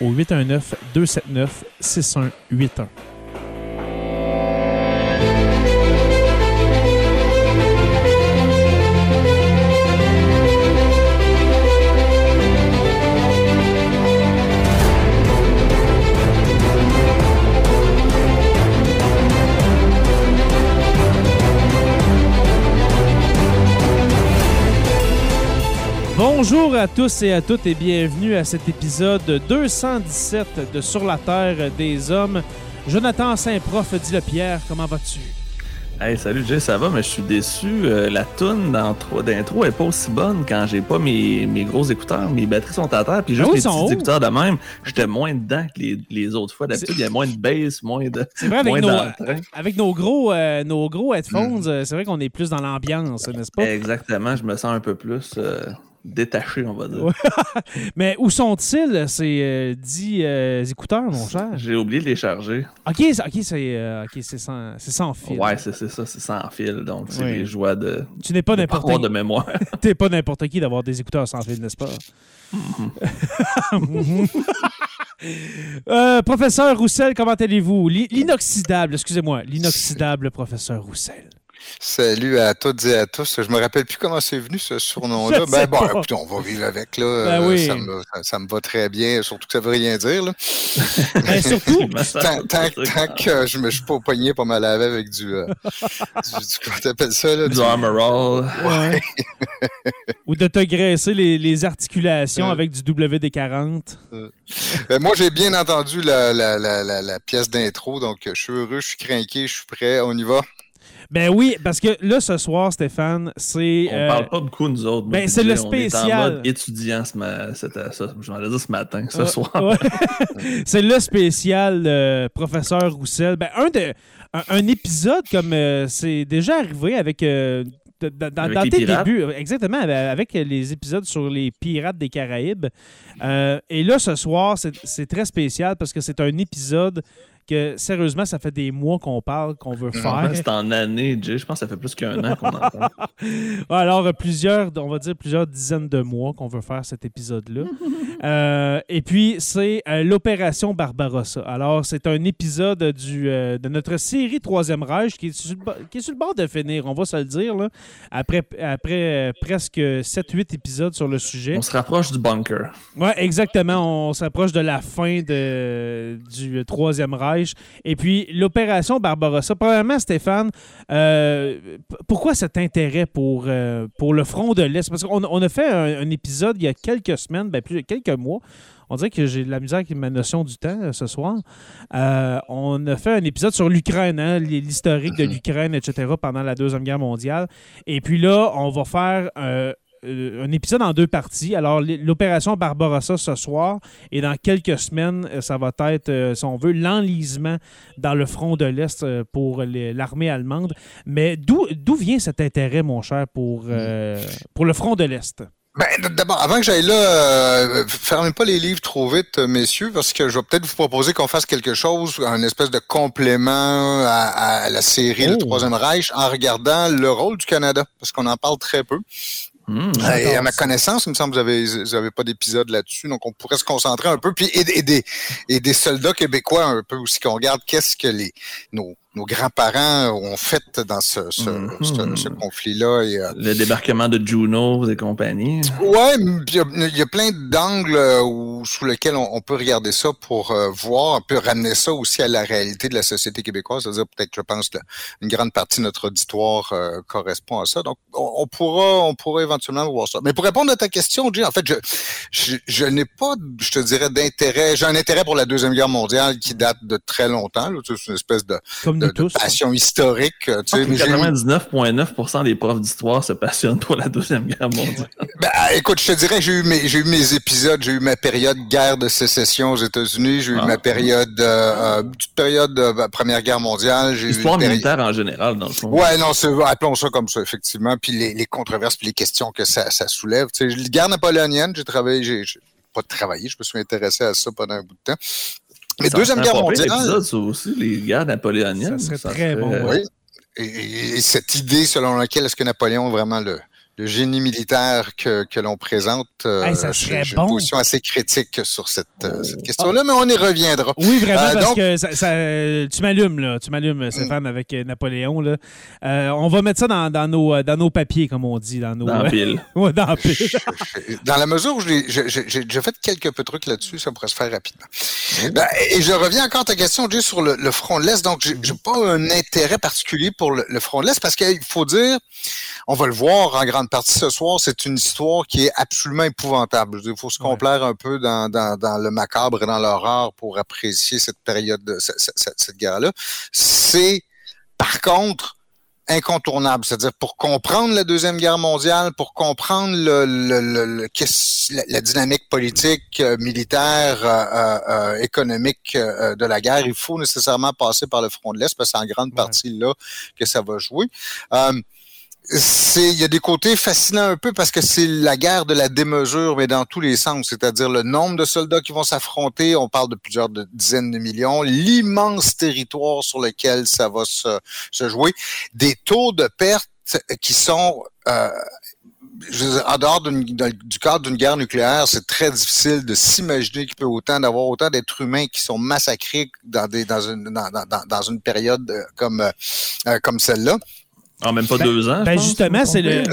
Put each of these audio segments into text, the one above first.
au 819 Bonjour à tous et à toutes et bienvenue à cet épisode 217 de Sur la Terre des Hommes. Jonathan Saint-Prof dit le Pierre, comment vas-tu? Hey, salut Jay, ça va, mais je suis déçu. Euh, la toune d'intro est pas aussi bonne quand j'ai pas mes, mes, gros écouteurs. Mes batteries sont à terre, puis juste Ah oui, les petits hauts. écouteurs de même, j'étais moins dedans que les, les autres fois. D'habitude, il y a moins de bass, moins de. C'est vrai, avec moins nos, avec nos gros, euh, nos gros headphones, euh, c'est vrai qu'on est plus dans l'ambiance, n'est-ce pas? Exactement, je me sens un peu plus euh, détaché, on va dire. Mais où sont-ils, ces euh, dix euh, écouteurs, mon cher? J'ai oublié de les charger. Ok, c'est euh, sans, sans fil. Ouais, c'est ça, c'est sans fil, donc c'est Oui. les joies de, Tu n'es pas n'importe qui. de mémoire. T'es pas n'importe qui d'avoir des écouteurs sans fil, n'est-ce pas? Euh, professeur Roussel, comment allez-vous? L'in- L'inoxydable, excusez-moi, l'inoxydable professeur Roussel. Salut à toutes et à tous. Je me rappelle plus comment c'est venu ce surnom-là. Ben bon, pas. écoutez, on va vivre avec là. Ben Euh, oui. ça, me, ça- ça me va très bien, surtout que ça veut rien dire. Là. Mais surtout, Tant, tant- tant que je me suis pas pogné pour me laver avec du, euh, du, du comment t'appelles ça là, Du Armorall. Ouais. Ou de te graisser les, les articulations Euh. avec du WD-40. Ben, moi, j'ai bien entendu la, la, la, la, la pièce d'intro, donc euh, je suis heureux, je suis craqué, je suis prêt. On y va. Ben oui, parce que là, ce soir, Stéphane, c'est... On euh, parle pas beaucoup, nous autres. ben, c'est le Jay, On est en spécial. mode étudiant, ce ma... ça. Je dire ce matin, ce Ouais, soir. ouais. c'est le spécial euh, professeur Roussel. Ben, un, de, un, un épisode comme euh, c'est déjà arrivé avec. euh, dans tes pirates. débuts, euh, exactement, avec- les épisodes sur les pirates des Caraïbes. Euh, et là, ce soir, c'est très spécial parce que c'est un épisode que, sérieusement, ça fait des mois qu'on parle, qu'on veut faire. C'est en année, Jay. Je pense que ça fait plus qu'un an qu'on en parle. Alors, euh, plusieurs, on va dire plusieurs dizaines de mois qu'on veut faire cet épisode-là. Euh, et puis, c'est euh, l'opération Barbarossa. Alors, c'est un épisode du, euh, de notre série Troisième Reich qui est, sur le, bo- qui est sur le bord de finir, on va se le dire, là, après, après presque 7-8 épisodes sur le sujet. On se rapproche du bunker. Ouais, exactement. On s'approche de la fin de, du Troisième Reich. Et puis, l'opération Barbarossa. Premièrement, Stéphane, euh, pourquoi cet intérêt pour, euh, pour le front de l'Est? Parce qu'on on a fait un, un épisode il y a quelques semaines, ben, plus, quelques mois. On dirait que j'ai de la misère avec ma notion du temps euh, ce soir. Euh, on a fait un épisode sur l'Ukraine, hein, l'historique de l'Ukraine, etc., pendant la Deuxième Guerre mondiale. Et puis là, on va faire euh, un épisode en deux parties. Alors, l'opération Barbarossa ce soir et dans quelques semaines, euh, ça va être, euh, si on veut, l'enlisement dans le front de l'Est pour l'armée allemande. Mais d'où vient cet intérêt, mon cher, pour, pour le front de l'Est? Ben, d'abord, avant que j'aille là, euh, fermez pas les livres trop vite, messieurs, parce que je vais peut-être vous proposer qu'on fasse quelque chose, un espèce de complément à, la série Le oh. Troisième Reich, en regardant le rôle du Canada, parce qu'on en parle très peu. Hmm, et à ma connaissance, il me semble que vous avez, vous avez pas d'épisode là-dessus, donc on pourrait se concentrer un peu, puis et, des, et des soldats québécois un peu aussi, qu'on regarde qu'est-ce que les nos, nos grands-parents ont fait dans ce, ce, mm-hmm. conflit-là. Euh, le débarquement de Juno et compagnie. Ouais, il y, a plein d'angles euh, sous lesquels on, peut regarder ça pour euh, voir, on peut ramener ça aussi à la réalité de la société québécoise. C'est-à-dire peut-être, je pense, une grande partie de notre auditoire correspond à ça. Donc, on, pourra, on pourra éventuellement voir ça. Mais pour répondre à ta question, Jay, en fait, je, je, n'ai pas, je te dirais, d'intérêt. J'ai un intérêt pour la deuxième guerre mondiale qui date de très longtemps. C'est une espèce de de, passion historique. Tu sais, 99,9% des profs d'histoire se passionnent pour la Deuxième Guerre mondiale. Ben, écoute, je te dirais que j'ai eu, mes, j'ai eu mes épisodes, j'ai eu ma période guerre de sécession aux États-Unis, j'ai eu ah. ma période, euh, euh période de euh, Première Guerre mondiale. J'ai Histoire militaire en général, dans le fond. Ouais, non, appelons ça comme ça, effectivement. Puis les, les controverses, puis les questions que ça, ça soulève. Tu sais, guerre napoléonienne, j'ai travaillé, j'ai, j'ai pas travaillé, je me suis intéressé à ça pendant un bout de temps. Mais Deuxième Guerre mondiale. Ça aussi, les guerres napoléoniennes. Ça serait très bon. Oui. et, cette idée selon laquelle est-ce que Napoléon vraiment le, le génie militaire que, que l'on présente. Euh, ça serait bon. une position assez critique sur cette, euh, cette question-là, mais on y reviendra. Oui, vraiment, euh, parce que ça, ça, tu m'allumes, là. Tu m'allumes, mm. Stéphane, avec Napoléon. Là. on va mettre ça dans, dans, nos, dans nos papiers, comme on dit. Dans nos. Dans pile. ouais, dans pile. dans la mesure où j'ai fait quelques peu trucs là-dessus, ça pourrait se faire rapidement. Ben, et je reviens encore à ta question, Jay, sur le, le front de l'Est. Donc, j'ai pas un intérêt particulier pour le, le front de l'Est parce qu'il faut dire, on va le voir en grande partie ce soir, c'est une histoire qui est absolument épouvantable. Il faut se complaire un peu dans, le macabre et dans l'horreur pour apprécier cette période, de, cette, guerre-là. C'est, par contre, incontournable. C'est-à-dire pour comprendre la Deuxième Guerre mondiale, pour comprendre le, la, dynamique politique, euh, militaire, euh, euh, économique de la guerre, il faut nécessairement passer par le front de l'Est parce que c'est en grande partie là que ça va jouer c'est il y a des côtés fascinants un peu parce que c'est la guerre de la démesure mais dans tous les sens c'est-à-dire le nombre de soldats qui vont s'affronter on parle de plusieurs dizaines de millions l'immense territoire sur lequel ça va se, se jouer des taux de perte qui sont euh, en dehors du cadre d'une guerre nucléaire, c'est très difficile de s'imaginer qu'il peut autant d'avoir autant d'êtres humains qui sont massacrés dans des dans une dans, dans, dans une période euh, comme euh, comme celle-là. En même pas ben, deux ans. Ben justement, c'est le.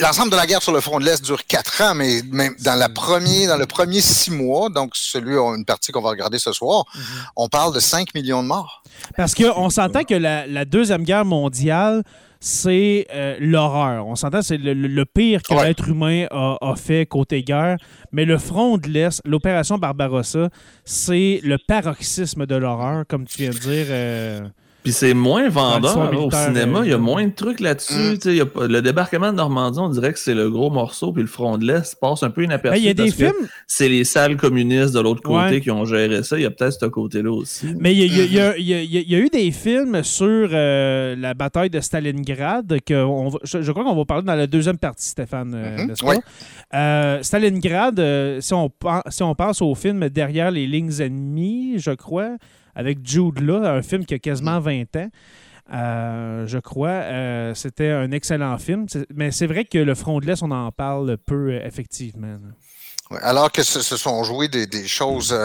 L'ensemble de la guerre sur le front de l'Est dure quatre ans, mais même dans, la premier, dans le premier six mois, donc celui, une partie qu'on va regarder ce soir, mhm. on parle de 5 millions de morts. Parce qu'on s'entend que la, Deuxième Guerre mondiale, c'est euh, l'horreur. On s'entend, c'est le, pire que l'être humain a, fait côté guerre. Mais le front de l'Est, l'opération Barbarossa, c'est le paroxysme de l'horreur, comme tu viens de dire. Euh, puis c'est moins vendeur au cinéma, il y a euh, moins de trucs là-dessus. Mm. Le débarquement de Normandie, on dirait que c'est le gros morceau, puis le front de l'Est passe un peu inaperçu. Il y a des films. C'est les salles communistes de l'autre côté qui ont géré ça. Il y a peut-être ce côté-là aussi. Mais il y, a, eu des films sur euh, la bataille de Stalingrad. Que on je, crois qu'on va parler dans la deuxième partie, Stéphane, euh, mm-hmm. Stalingrad, si, on, si on pense au film Derrière les lignes ennemies, je crois avec Jude là, un film qui a quasiment 20 ans. Euh, je crois. Euh, c'était un excellent film. Mais c'est vrai que le front de l'Est, on en parle peu, euh, effectivement. Alors que ce, sont joués des, choses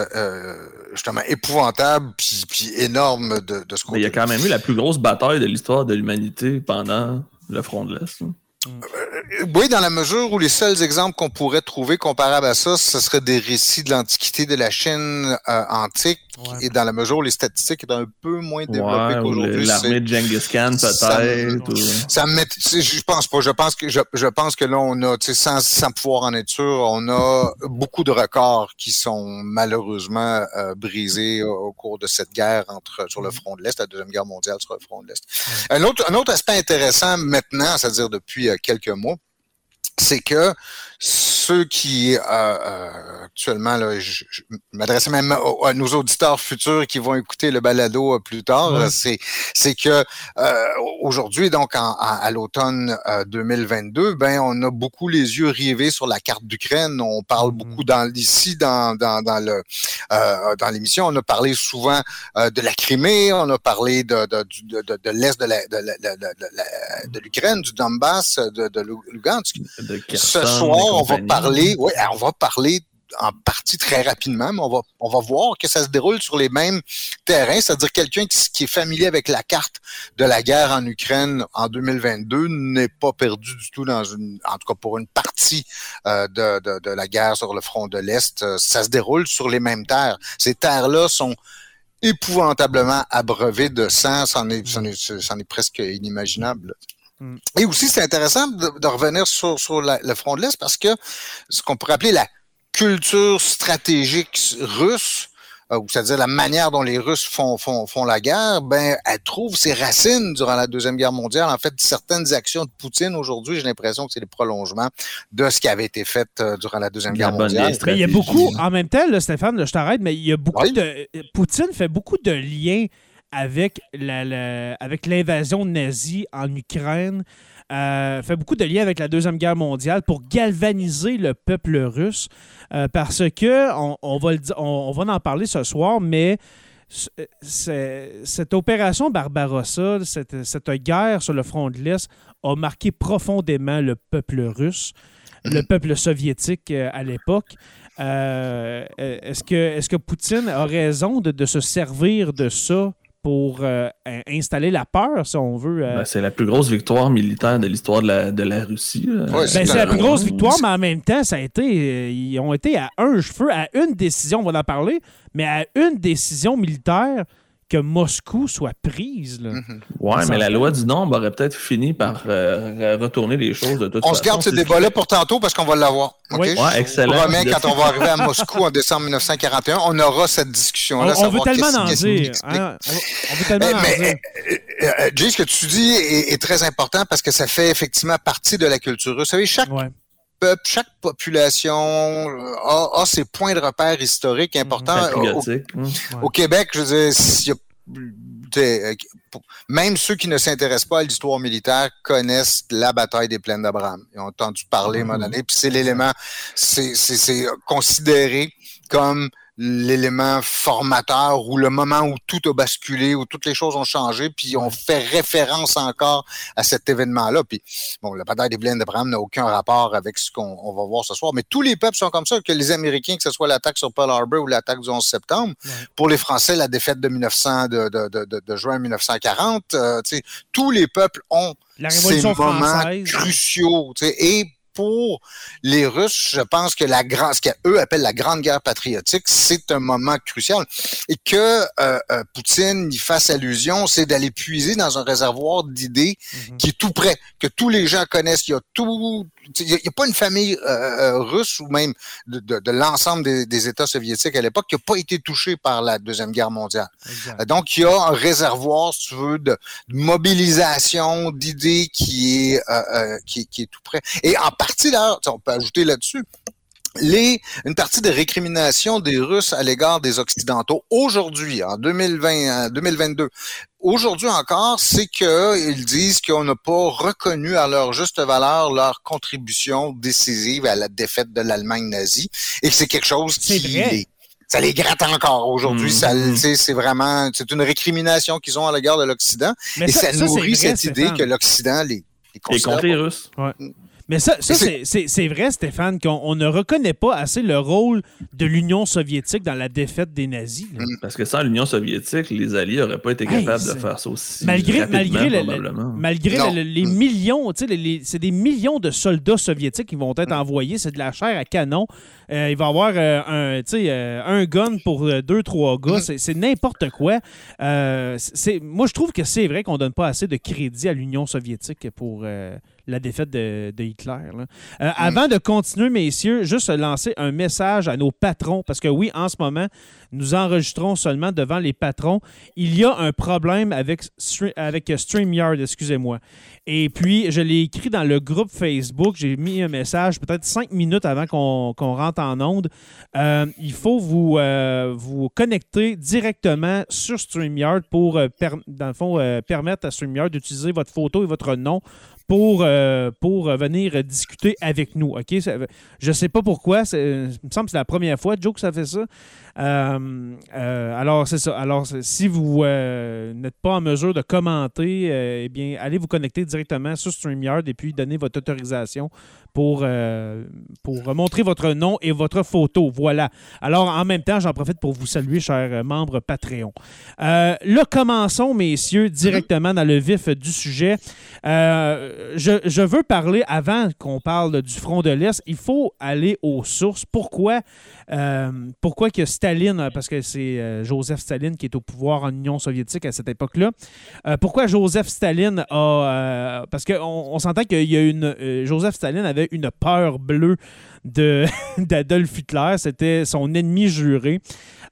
justement épouvantables puis, énormes de, ce côté. Il y a quand même eu la plus grosse bataille de l'histoire de l'humanité pendant le front de l'Est. Euh, oui, dans la mesure où les seuls exemples qu'on pourrait trouver comparables à ça, ce serait des récits de l'Antiquité de la Chine euh, antique, et dans la mesure où les statistiques sont un peu moins développées qu'aujourd'hui. L'armée de Genghis Khan, peut-être. Ça, me met, je pense pas. Je pense que je, je pense que là, on a, sans, sans pouvoir en être sûr, on a beaucoup de records qui sont malheureusement euh, brisés au, cours de cette guerre entre sur le mm. front de l'Est, la Deuxième Guerre mondiale sur le front de l'Est. Un autre, un autre aspect intéressant maintenant, c'est-à-dire depuis quelques mois, c'est que ceux qui euh, euh, actuellement, là, je, je m'adresse même à, nos auditeurs futurs qui vont écouter le balado euh, plus tard, c'est c'est que euh, aujourd'hui, donc en- en- à l'automne euh, 2022, ben on a beaucoup les yeux rivés sur la carte d'Ukraine. On parle Mhm. beaucoup dans ici dans dans, dans le euh, dans l'émission, on a parlé souvent euh, de la Crimée, on a parlé de de, de, de, de l'est de la de, la- de, la- de la- de l'Ukraine, du Donbass, de, de Lugansk. De Ce soir, on va compagnie. Parler, oui, on va parler en partie très rapidement, mais on va, on va voir que ça se déroule sur les mêmes terrains, c'est-à-dire quelqu'un qui, qui est familier avec la carte de la guerre en Ukraine en 2022 n'est pas perdu du tout dans une, en tout cas pour une partie euh, de, de, de la guerre sur le front de l'Est. Euh, Ça se déroule sur les mêmes terres. Ces terres-là sont épouvantablement abreuvées de sang, c'en est, est presque inimaginable. Mm. Et aussi, c'est intéressant de, de revenir sur, sur la- le front de l'Est parce que ce qu'on pourrait appeler la culture stratégique russe, euh, ou c'est-à-dire la manière dont les Russes font, font, font la guerre, ben, elle trouve ses racines durant la Deuxième Guerre mondiale. En fait, certaines actions de Poutine aujourd'hui, j'ai l'impression que c'est le prolongement de ce qui avait été fait euh, durant la Deuxième la Guerre mondiale. Mais il y a beaucoup, en même temps, là, Stéphane, là, je t'arrête, mais il y a beaucoup Oui. de. Poutine fait beaucoup de liens avec la, la- avec l'invasion nazie en Ukraine. euh, fait beaucoup de liens avec la Deuxième Guerre mondiale pour galvaniser le peuple russe. euh, parce que, on, on va le on, on va en parler ce soir, mais cette opération Barbarossa, cette, cette guerre sur le front de l'Est, a marqué profondément le peuple russe, le peuple soviétique euh, à l'époque. Euh, est-ce que, est que Poutine a raison de, de se servir de ça pour euh, in- installer la peur, si on veut? euh? Ben, c'est la plus grosse victoire militaire de l'histoire de la, de la Russie. Ouais, Ben, c'est la plus grosse victoire, mais en même temps, ça a été. euh, ils ont été à un cheveu, à une décision, on va en parler, mais à une décision militaire que Moscou soit prise. là. Mhm. Ouais, Ça mais la loi du nombre aurait peut-être fini par euh, retourner les choses de toute On façon. se garde ce débat-là pour tantôt parce qu'on va l'avoir. OK? Oui. Je Ouais, excellent. promets, quand on va arriver à Moscou en décembre 1941, on aura cette On, discussion-là. on veut savoir tellement qu'est-ce- en dire. hein? On, veut- on veut tellement Mais- en mais, dire. Euh, euh, Jay, ce que tu dis est, est très important parce que ça fait effectivement partie de la culture russe. Vous savez, chaque Ouais. Peuple, chaque population euh, a, a ses points de repère historiques importants. Au, patriotique. hum. au Québec, je veux dire, y a- euh, même ceux qui ne s'intéressent pas à l'histoire militaire connaissent la bataille des plaines d'Abraham. Ils ont entendu parler à un moment donné, puis c'est l'élément, c'est considéré comme l'élément formateur ou le moment où tout a basculé, où toutes les choses ont changé, puis on fait référence encore à cet événement-là. Puis, bon, la bataille des plaines d'Abraham n'a aucun rapport avec ce qu'on on va voir ce soir, mais tous les peuples sont comme ça, que les Américains, que ce soit l'attaque sur Pearl Harbor ou l'attaque du 11 septembre, Ouais. pour les Français, la défaite de 1900, de, de, de, de- juin 1940, euh, tu sais, tous les peuples ont La ces moments française. cruciaux. tu sais, Et pour les Russes, je pense que la grande, ce qu'eux appellent la grande guerre patriotique, c'est un moment crucial. Et que euh, euh, Poutine y fasse allusion, c'est d'aller puiser dans un réservoir d'idées Mhm. qui est tout prêt, que tous les gens connaissent. Il y a tout. Il n'y a, pas une famille euh, euh, russe ou même de, de- de l'ensemble des, des États soviétiques à l'époque qui n'a pas été touché par la Deuxième Guerre mondiale. Donc, il y a un réservoir, si tu veux, de de mobilisation, d'idées qui est, euh, qui, qui est tout prêt. Et en partie, là, on peut ajouter là-dessus, les, une partie des récriminations des Russes à l'égard des Occidentaux aujourd'hui, en 2020, en 2022, aujourd'hui encore, c'est qu'ils disent qu'on n'a pas reconnu à leur juste valeur leur contribution décisive à la défaite de l'Allemagne nazie et que c'est quelque chose qui les, ça les gratte encore aujourd'hui. Mhm. Ça, tu sais, c'est vraiment, c'est une récrimination qu'ils ont à l'égard de l'Occident et ça, nourrit vrai, cette idée Stéphane. que l'Occident les, les les Russes. Mais ça, ça c'est- c'est c'est vrai, Stéphane, qu'on on ne reconnaît pas assez le rôle de l'Union soviétique dans la défaite des nazis. là. Parce que sans l'Union soviétique, les Alliés n'auraient pas été Hey, capables de faire ça aussi. Malgré, malgré, le- le- probablement. malgré Non. le- les Mm. millions, tu sais, les- les- c'est des millions de soldats soviétiques qui vont être envoyés, c'est de la chair à canon. Euh, il va y avoir euh, un, tu sais, euh, un gun pour euh, deux, trois gars, Mm. c'est, c'est n'importe quoi. Euh, c'est, moi, je trouve que c'est vrai qu'on donne pas assez de crédit à l'Union soviétique pour euh, la défaite de, Hitler. Euh, avant de continuer, messieurs, juste lancer un message à nos patrons, parce que oui, en ce moment, nous enregistrons seulement devant les patrons. Il y a un problème avec, avec StreamYard, excusez-moi. Et puis, je l'ai écrit dans le groupe Facebook. J'ai mis un message peut-être cinq minutes avant qu'on rentre en onde. Euh, il faut vous, euh, vous connecter directement sur StreamYard pour, euh, dans le fond, permettre à StreamYard d'utiliser votre photo et votre nom pour, pour venir discuter avec nous. OK? Je ne sais pas pourquoi. Il me semble que c'est la première fois, Joe, que ça fait ça. Euh, euh, alors, c'est ça. Alors, si vous euh, n'êtes pas en mesure de commenter, eh bien, allez vous connecter directement sur StreamYard et puis donner votre autorisation pour, pour montrer votre nom et votre photo. Voilà. Alors, en même temps, j'en profite pour vous saluer, chers membres Patreon. là, commençons, messieurs, directement dans le vif du sujet. Je, je, veux parler, avant qu'on parle du front de l'Est, il faut aller aux sources. Pourquoi? Euh, pourquoi que Staline, euh, parce que c'est euh, Joseph Staline qui est au pouvoir en Union soviétique à cette époque-là, pourquoi Joseph Staline a... parce qu'on on, s'entend qu'il y a une... Joseph Staline avait une peur bleue d'Adolf Hitler, c'était son ennemi juré.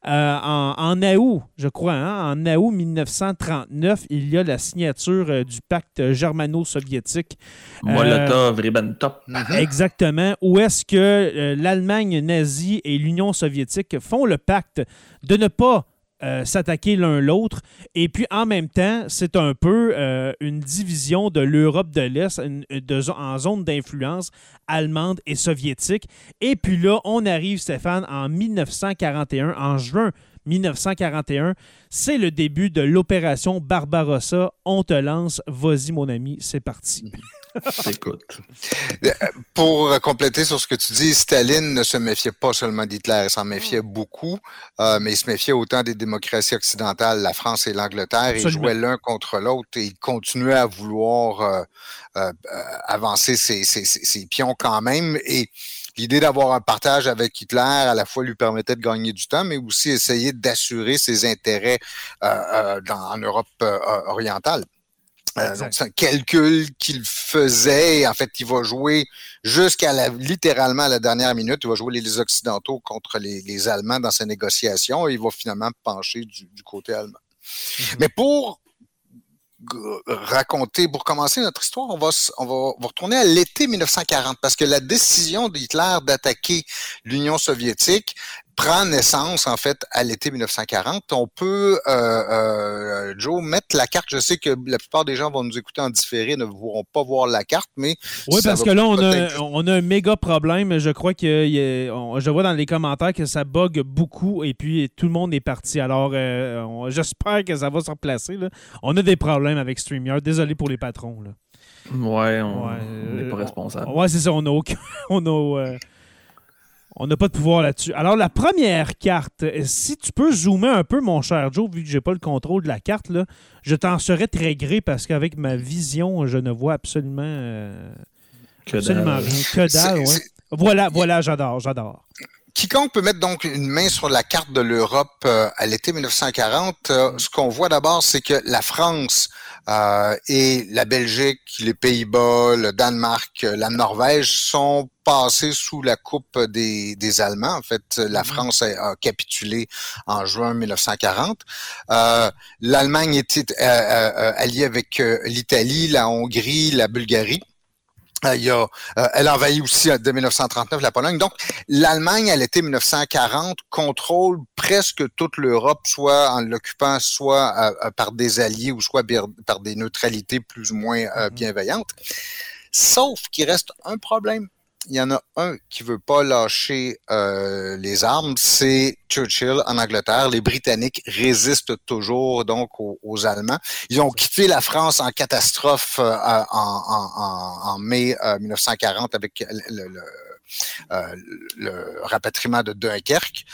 Euh, en, août, je crois, hein, en août 1939, il y a la signature euh, du pacte germano-soviétique. Euh, Molotov-Ribbentrop. Mhm. Exactement. Où est-ce que l'Allemagne nazie et l'Union soviétique font le pacte de ne pas euh, s'attaquer l'un l'autre. Et puis en même temps, c'est un peu euh, une division de l'Europe de l'Est en zone d'influence allemande et soviétique. Et puis là, on arrive, Stéphane, en 1941, en juin 1941. C'est le début de l'opération Barbarossa. On te lance. Vas-y, mon ami, c'est parti. Écoute. Euh, pour compléter sur ce que tu dis, Staline ne se méfiait pas seulement d'Hitler, il s'en méfiait beaucoup, euh, mais il se méfiait autant des démocraties occidentales, la France et l'Angleterre. Ils jouaient l'un contre l'autre et il continuait à vouloir euh, avancer ses, ses, pions quand même. Et l'idée d'avoir un partage avec Hitler à la fois lui permettait de gagner du temps, mais aussi essayer d'assurer ses intérêts dans, en Europe orientale. Euh, c'est un calcul qu'il faisait. En fait, il va jouer jusqu'à la, littéralement à la dernière minute. Il va jouer les, Occidentaux contre les, Allemands dans sa négociation et il va finalement pencher du, côté allemand. Mm-hmm. Mais pour raconter, pour commencer notre histoire, on va, on va, on va retourner à l'été 1940 parce que la décision d'Hitler d'attaquer l'Union soviétique prend naissance en fait à l'été 1940. On peut, euh, euh, Joe, mettre la carte. Je sais que la plupart des gens vont nous écouter en différé, ne pourront pas voir la carte, mais oui, parce que là on a, on a un méga problème. Je crois que je vois dans les commentaires que ça bug beaucoup et puis tout le monde est parti. Alors euh, j'espère que ça va se replacer. On a des problèmes avec StreamYard. Désolé pour les patrons. Là. Ouais, on n'est pas responsable. Ouais, c'est ça. On a aucun, on a on n'a pas de pouvoir là-dessus. Alors, la première carte, si tu peux zoomer un peu, mon cher Joe, vu que j'ai pas le contrôle de la carte, là, je t'en serais très gré parce qu'avec ma vision, je ne vois absolument, euh, absolument rien. Que dalle, ouais. Voilà, voilà, j'adore, j'adore. Quiconque peut mettre donc une main sur la carte de l'Europe euh, à l'été 1940, euh, ce qu'on voit d'abord, c'est que la France et la Belgique, les Pays-Bas, le Danemark, la Norvège sont passé sous la coupe des, des Allemands. En fait, la mhm. France a, capitulé en juin 1940. Euh, L'Allemagne était euh, euh, alliée avec l'Italie, la Hongrie, la Bulgarie. Il y a, elle envahit aussi de 1939 la Pologne. Donc, l'Allemagne, à l'été 1940, contrôle presque toute l'Europe, soit en l'occupant, soit par des alliés ou soit par des neutralités plus ou moins mhm. bienveillantes. Sauf qu'il reste un problème il y en a un qui veut pas lâcher euh, les armes, c'est Churchill en Angleterre. Les Britanniques résistent toujours donc aux, Allemands. Ils ont quitté la France en catastrophe euh, en, mai 1940 euh, avec le, le, rapatriement de Dunkerque.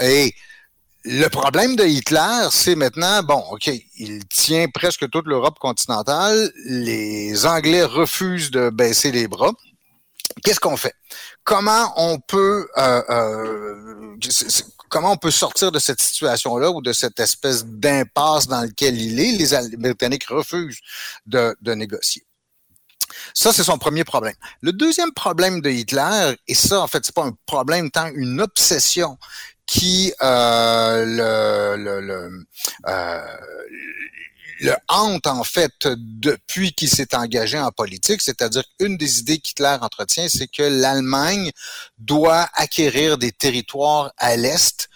Et le problème de Hitler, c'est maintenant, bon, OK, il tient presque toute l'Europe continentale. Les Anglais refusent de baisser les bras. Qu'est-ce qu'on fait? Comment on peut euh, euh, comment on peut sortir de cette situation-là ou de cette espèce d'impasse dans laquelle il est? Les, Britanniques refusent de, négocier. Ça, c'est son premier problème. Le deuxième problème de Hitler, et ça, en fait, c'est pas un problème tant une obsession qui euh, le, le, le, euh, le hante en fait depuis qu'il s'est engagé en politique, c'est-à-dire une des idées qu'Hitler entretient, c'est que l'Allemagne doit acquérir des territoires à l'est.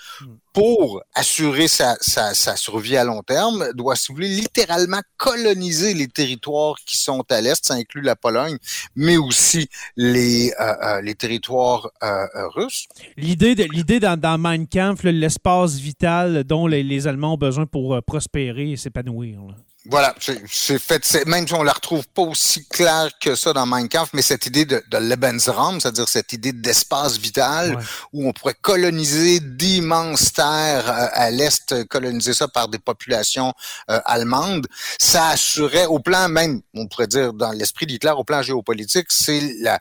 Pour assurer sa, sa, sa, survie à long terme, doit, si vous voulez, littéralement coloniser les territoires qui sont à l'est, ça inclut la Pologne, mais aussi les, euh, euh les territoires euh, russes. L'idée de l'idée dans, dans Mein Kampf, l'espace vital dont les, les, Allemands ont besoin pour prospérer et s'épanouir. Voilà, c'est fait, même si on la retrouve pas aussi claire que ça dans Mein Kampf, mais cette idée de, de Lebensraum, c'est-à-dire cette idée d'espace vital ouais. où on pourrait coloniser d'immenses terres euh, à l'est, coloniser ça par des populations euh, allemandes, ça assurait au plan même, on pourrait dire dans l'esprit d'Hitler, au plan géopolitique, c'est la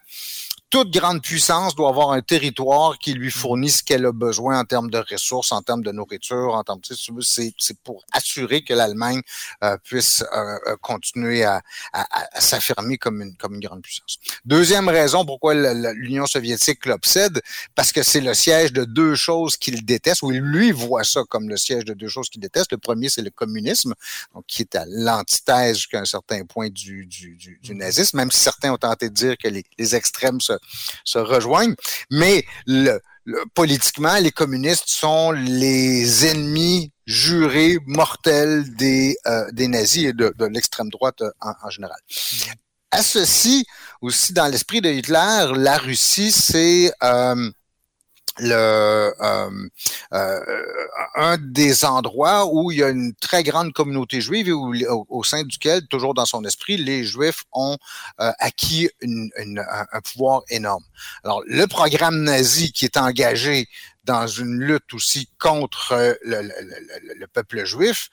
toute grande puissance doit avoir un territoire qui lui fournit ce qu'elle a besoin en termes de ressources, en termes de nourriture, en termes de c'est c'est pour assurer que l'Allemagne euh, puisse euh, euh continuer à, à, à s'affirmer comme une comme une grande puissance. Deuxième raison pourquoi l'Union soviétique l'obsède, parce que c'est le siège de deux choses qu'il déteste, ou lui voit ça comme le siège de deux choses qu'il déteste. Le premier c'est le communisme, donc qui est à l'antithèse jusqu'à un certain point du, du, du, du, nazisme, même si certains ont tenté de dire que les, les extrêmes se se rejoignent. Mais le, le, politiquement, les communistes sont les ennemis jurés, mortels des, euh, des nazis et de, de l'extrême droite en, en général. À ceci, aussi dans l'esprit de Hitler, la Russie, c'est euh, le euh, euh, un des endroits où il y a une très grande communauté juive et au, sein duquel, toujours dans son esprit, les Juifs ont euh, acquis un, pouvoir énorme. Alors, le programme nazi qui est engagé dans une lutte aussi contre le, le peuple juif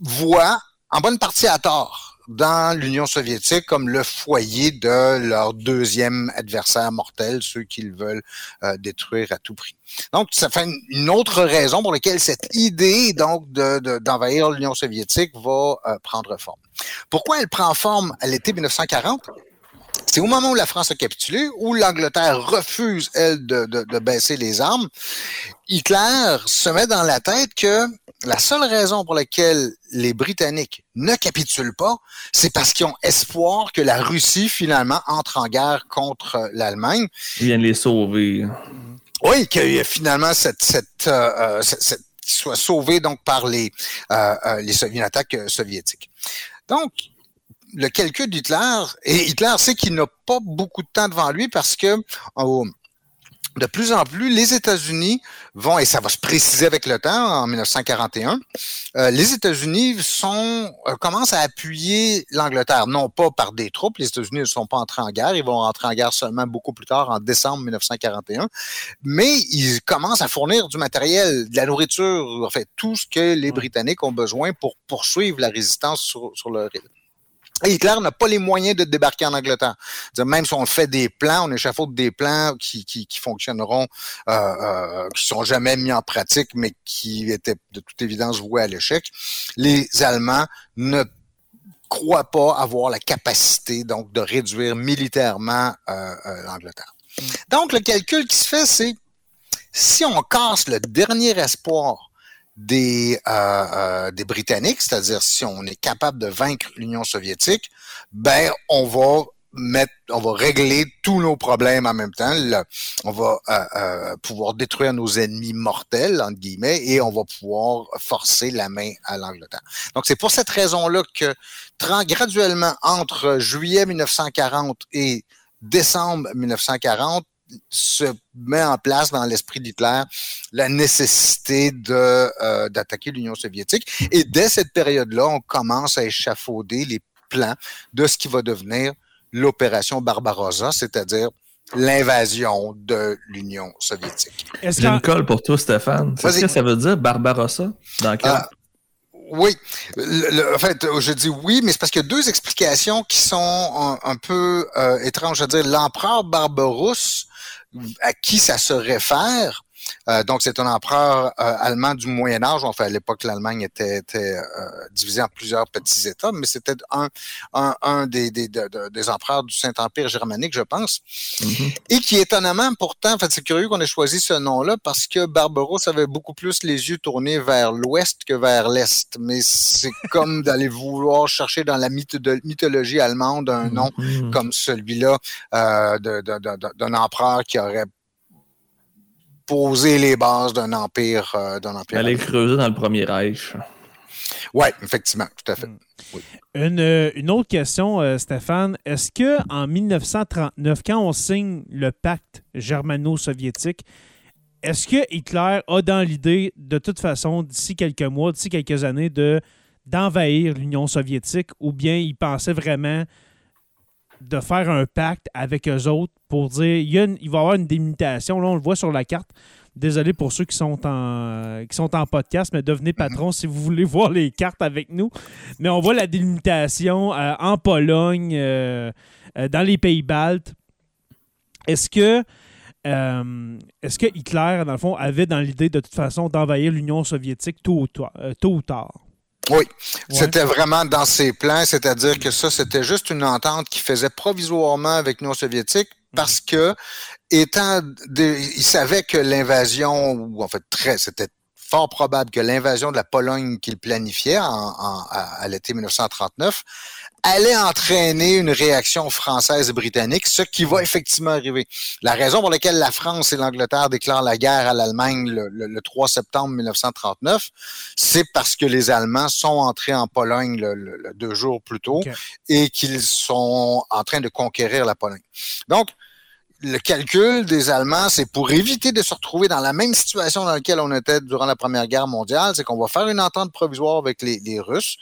voit, en bonne partie à tort, dans l'Union soviétique comme le foyer de leur deuxième adversaire mortel, ceux qu'ils veulent euh, détruire à tout prix. Donc, ça fait une autre raison pour laquelle cette idée donc d'envahir de, l'Union soviétique va euh, prendre forme. Pourquoi elle prend forme à l'été 1940? C'est au moment où la France a capitulé, où l'Angleterre refuse, elle, de, de, de, baisser les armes. Hitler se met dans la tête que la seule raison pour laquelle les Britanniques ne capitulent pas, c'est parce qu'ils ont espoir que la Russie, finalement, entre en guerre contre l'Allemagne. Ils viennent les sauver. Oui, que finalement, cette, cette, euh, cette, cette soit sauvé donc par les, euh, euh les une attaque soviétique. Donc, le calcul d'Hitler, et Hitler sait qu'il n'a pas beaucoup de temps devant lui parce que oh, de plus en plus, les États-Unis vont, et ça va se préciser avec le temps, en 1941, euh, les États-Unis sont euh, commencent à appuyer l'Angleterre, non pas par des troupes, les États-Unis ne sont pas entrés en guerre, ils vont rentrer en guerre seulement beaucoup plus tard, en décembre 1941, mais ils commencent à fournir du matériel, de la nourriture, en fait, tout ce que les Britanniques ont besoin pour poursuivre la résistance sur, sur leur île. Hitler n'a pas les moyens de débarquer en Angleterre. Même si on fait des plans, on échafaude des plans qui, qui, qui fonctionneront, euh, euh, qui sont jamais mis en pratique, mais qui étaient de toute évidence voués à l'échec, les Allemands ne croient pas avoir la capacité donc de réduire militairement euh, euh l'Angleterre. Mm. Donc le calcul qui se fait, c'est si on casse le dernier espoir des, euh, euh, des Britanniques, c'est-à-dire si on est capable de vaincre l'Union soviétique, ben on va mettre, on va régler tous nos problèmes en même temps. On va euh, pouvoir détruire nos ennemis mortels entre guillemets et on va pouvoir forcer la main à l'Angleterre. Donc c'est pour cette raison-là que graduellement entre juillet 1940 et décembre 1940, se met en place dans l'esprit d'Hitler la nécessité de euh, d'attaquer l'Union soviétique. Et dès cette période-là, on commence à échafauder les plans de ce qui va devenir l'opération Barbarossa, c'est-à-dire l'invasion de l'Union soviétique. J'ai une colle pour toi, Stéphane. Qu'est-ce que ça veut dire, Barbarossa? Dans quel... Ah, oui, le, le, en fait, je dis oui, mais c'est parce qu'il y a deux explications qui sont un, un peu euh, étranges. Je veux dire, l'empereur Barbarousse à qui ça se réfère, Euh, donc, c'est un empereur euh, allemand du Moyen Âge. Enfin, à l'époque, l'Allemagne était, était divisée en plusieurs petits États, mais c'était un, un, un des, des, des, empereurs du Saint-Empire germanique, je pense. Mm-hmm. Et qui, étonnamment, pourtant, en fait, c'est curieux qu'on ait choisi ce nom-là parce que Barbaros avait beaucoup plus les yeux tournés vers l'ouest que vers l'est. Mais c'est comme d'aller vouloir chercher dans la mythologie allemande un nom mm-hmm. comme celui-là euh, d'un empereur qui aurait posé les bases d'un empire. Euh, d'un empire. Aller creuser dans le premier Reich. Oui, effectivement, tout à fait. Mm. Euh, une, autre question, Stéphane. Est-ce que en 1939, quand on signe le pacte germano-soviétique, est-ce que Hitler a dans l'idée, de toute façon, d'ici quelques mois, d'ici quelques années, de d'envahir l'Union soviétique, ou bien il pensait vraiment de faire un pacte avec eux autres pour dire il, va y avoir une délimitation. Là, on le voit sur la carte. Désolé pour ceux qui sont en, qui sont en podcast, mais devenez mhm. patron si vous voulez voir les cartes avec nous. Mais on voit la délimitation euh, en Pologne, euh, euh, dans les pays baltes. Est-ce que, est-ce que Hitler, dans le fond, avait dans l'idée de toute façon d'envahir l'Union soviétique tôt ou tard? Oui, c'était vraiment dans ses plans, c'est-à-dire que ça, c'était juste une entente qui faisait provisoirement avec nos soviétiques parce que, étant, il savait que l'invasion, ou en fait très, c'était fort probable que l'invasion de la Pologne qu'il planifiait à l'été 1939 allait entraîner une réaction française et britannique, ce qui va effectivement arriver. La raison pour laquelle la France et l'Angleterre déclarent la guerre à l'Allemagne le, 3 septembre 1939, c'est parce que les Allemands sont entrés en Pologne le, deux jours plus tôt et qu'ils sont en train de conquérir la Pologne. Donc, le calcul des Allemands, c'est pour éviter de se retrouver dans la même situation dans laquelle on était durant la Première Guerre mondiale, c'est qu'on va faire une entente provisoire avec les, Russes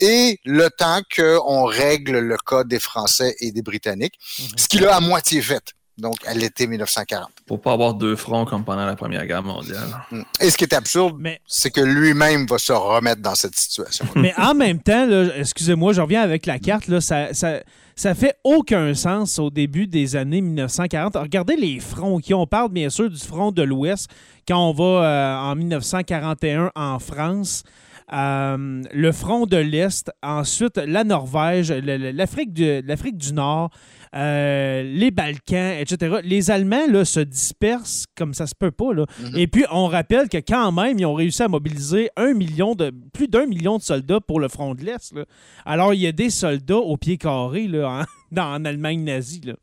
et le temps qu'on règle le cas des Français et des Britanniques, mhm. ce qu'il a à moitié fait. Donc, à l'été 1940. Pour pas avoir deux fronts comme pendant la Première Guerre mondiale. Mm. Et ce qui est absurde, c'est que lui-même va se remettre dans cette situation. Mais en même temps, excusez-moi, je reviens avec la carte, là, ça, ça ça fait aucun sens au début des années 1940. Regardez les fronts qui on parle bien sûr du front de l'Ouest quand on va euh, en 1941 en France. Euh, le front de l'Est, ensuite la Norvège, l'Afrique du, du Nord, euh, les Balkans, etc. Les Allemands là, se dispersent comme ça se peut pas. Là. Mhm. Et puis, on rappelle que quand même, ils ont réussi à mobiliser un million de, plus d'un million de soldats pour le front de l'Est. Alors, il y a des soldats au pied carré là, dans, en Allemagne nazie. Là.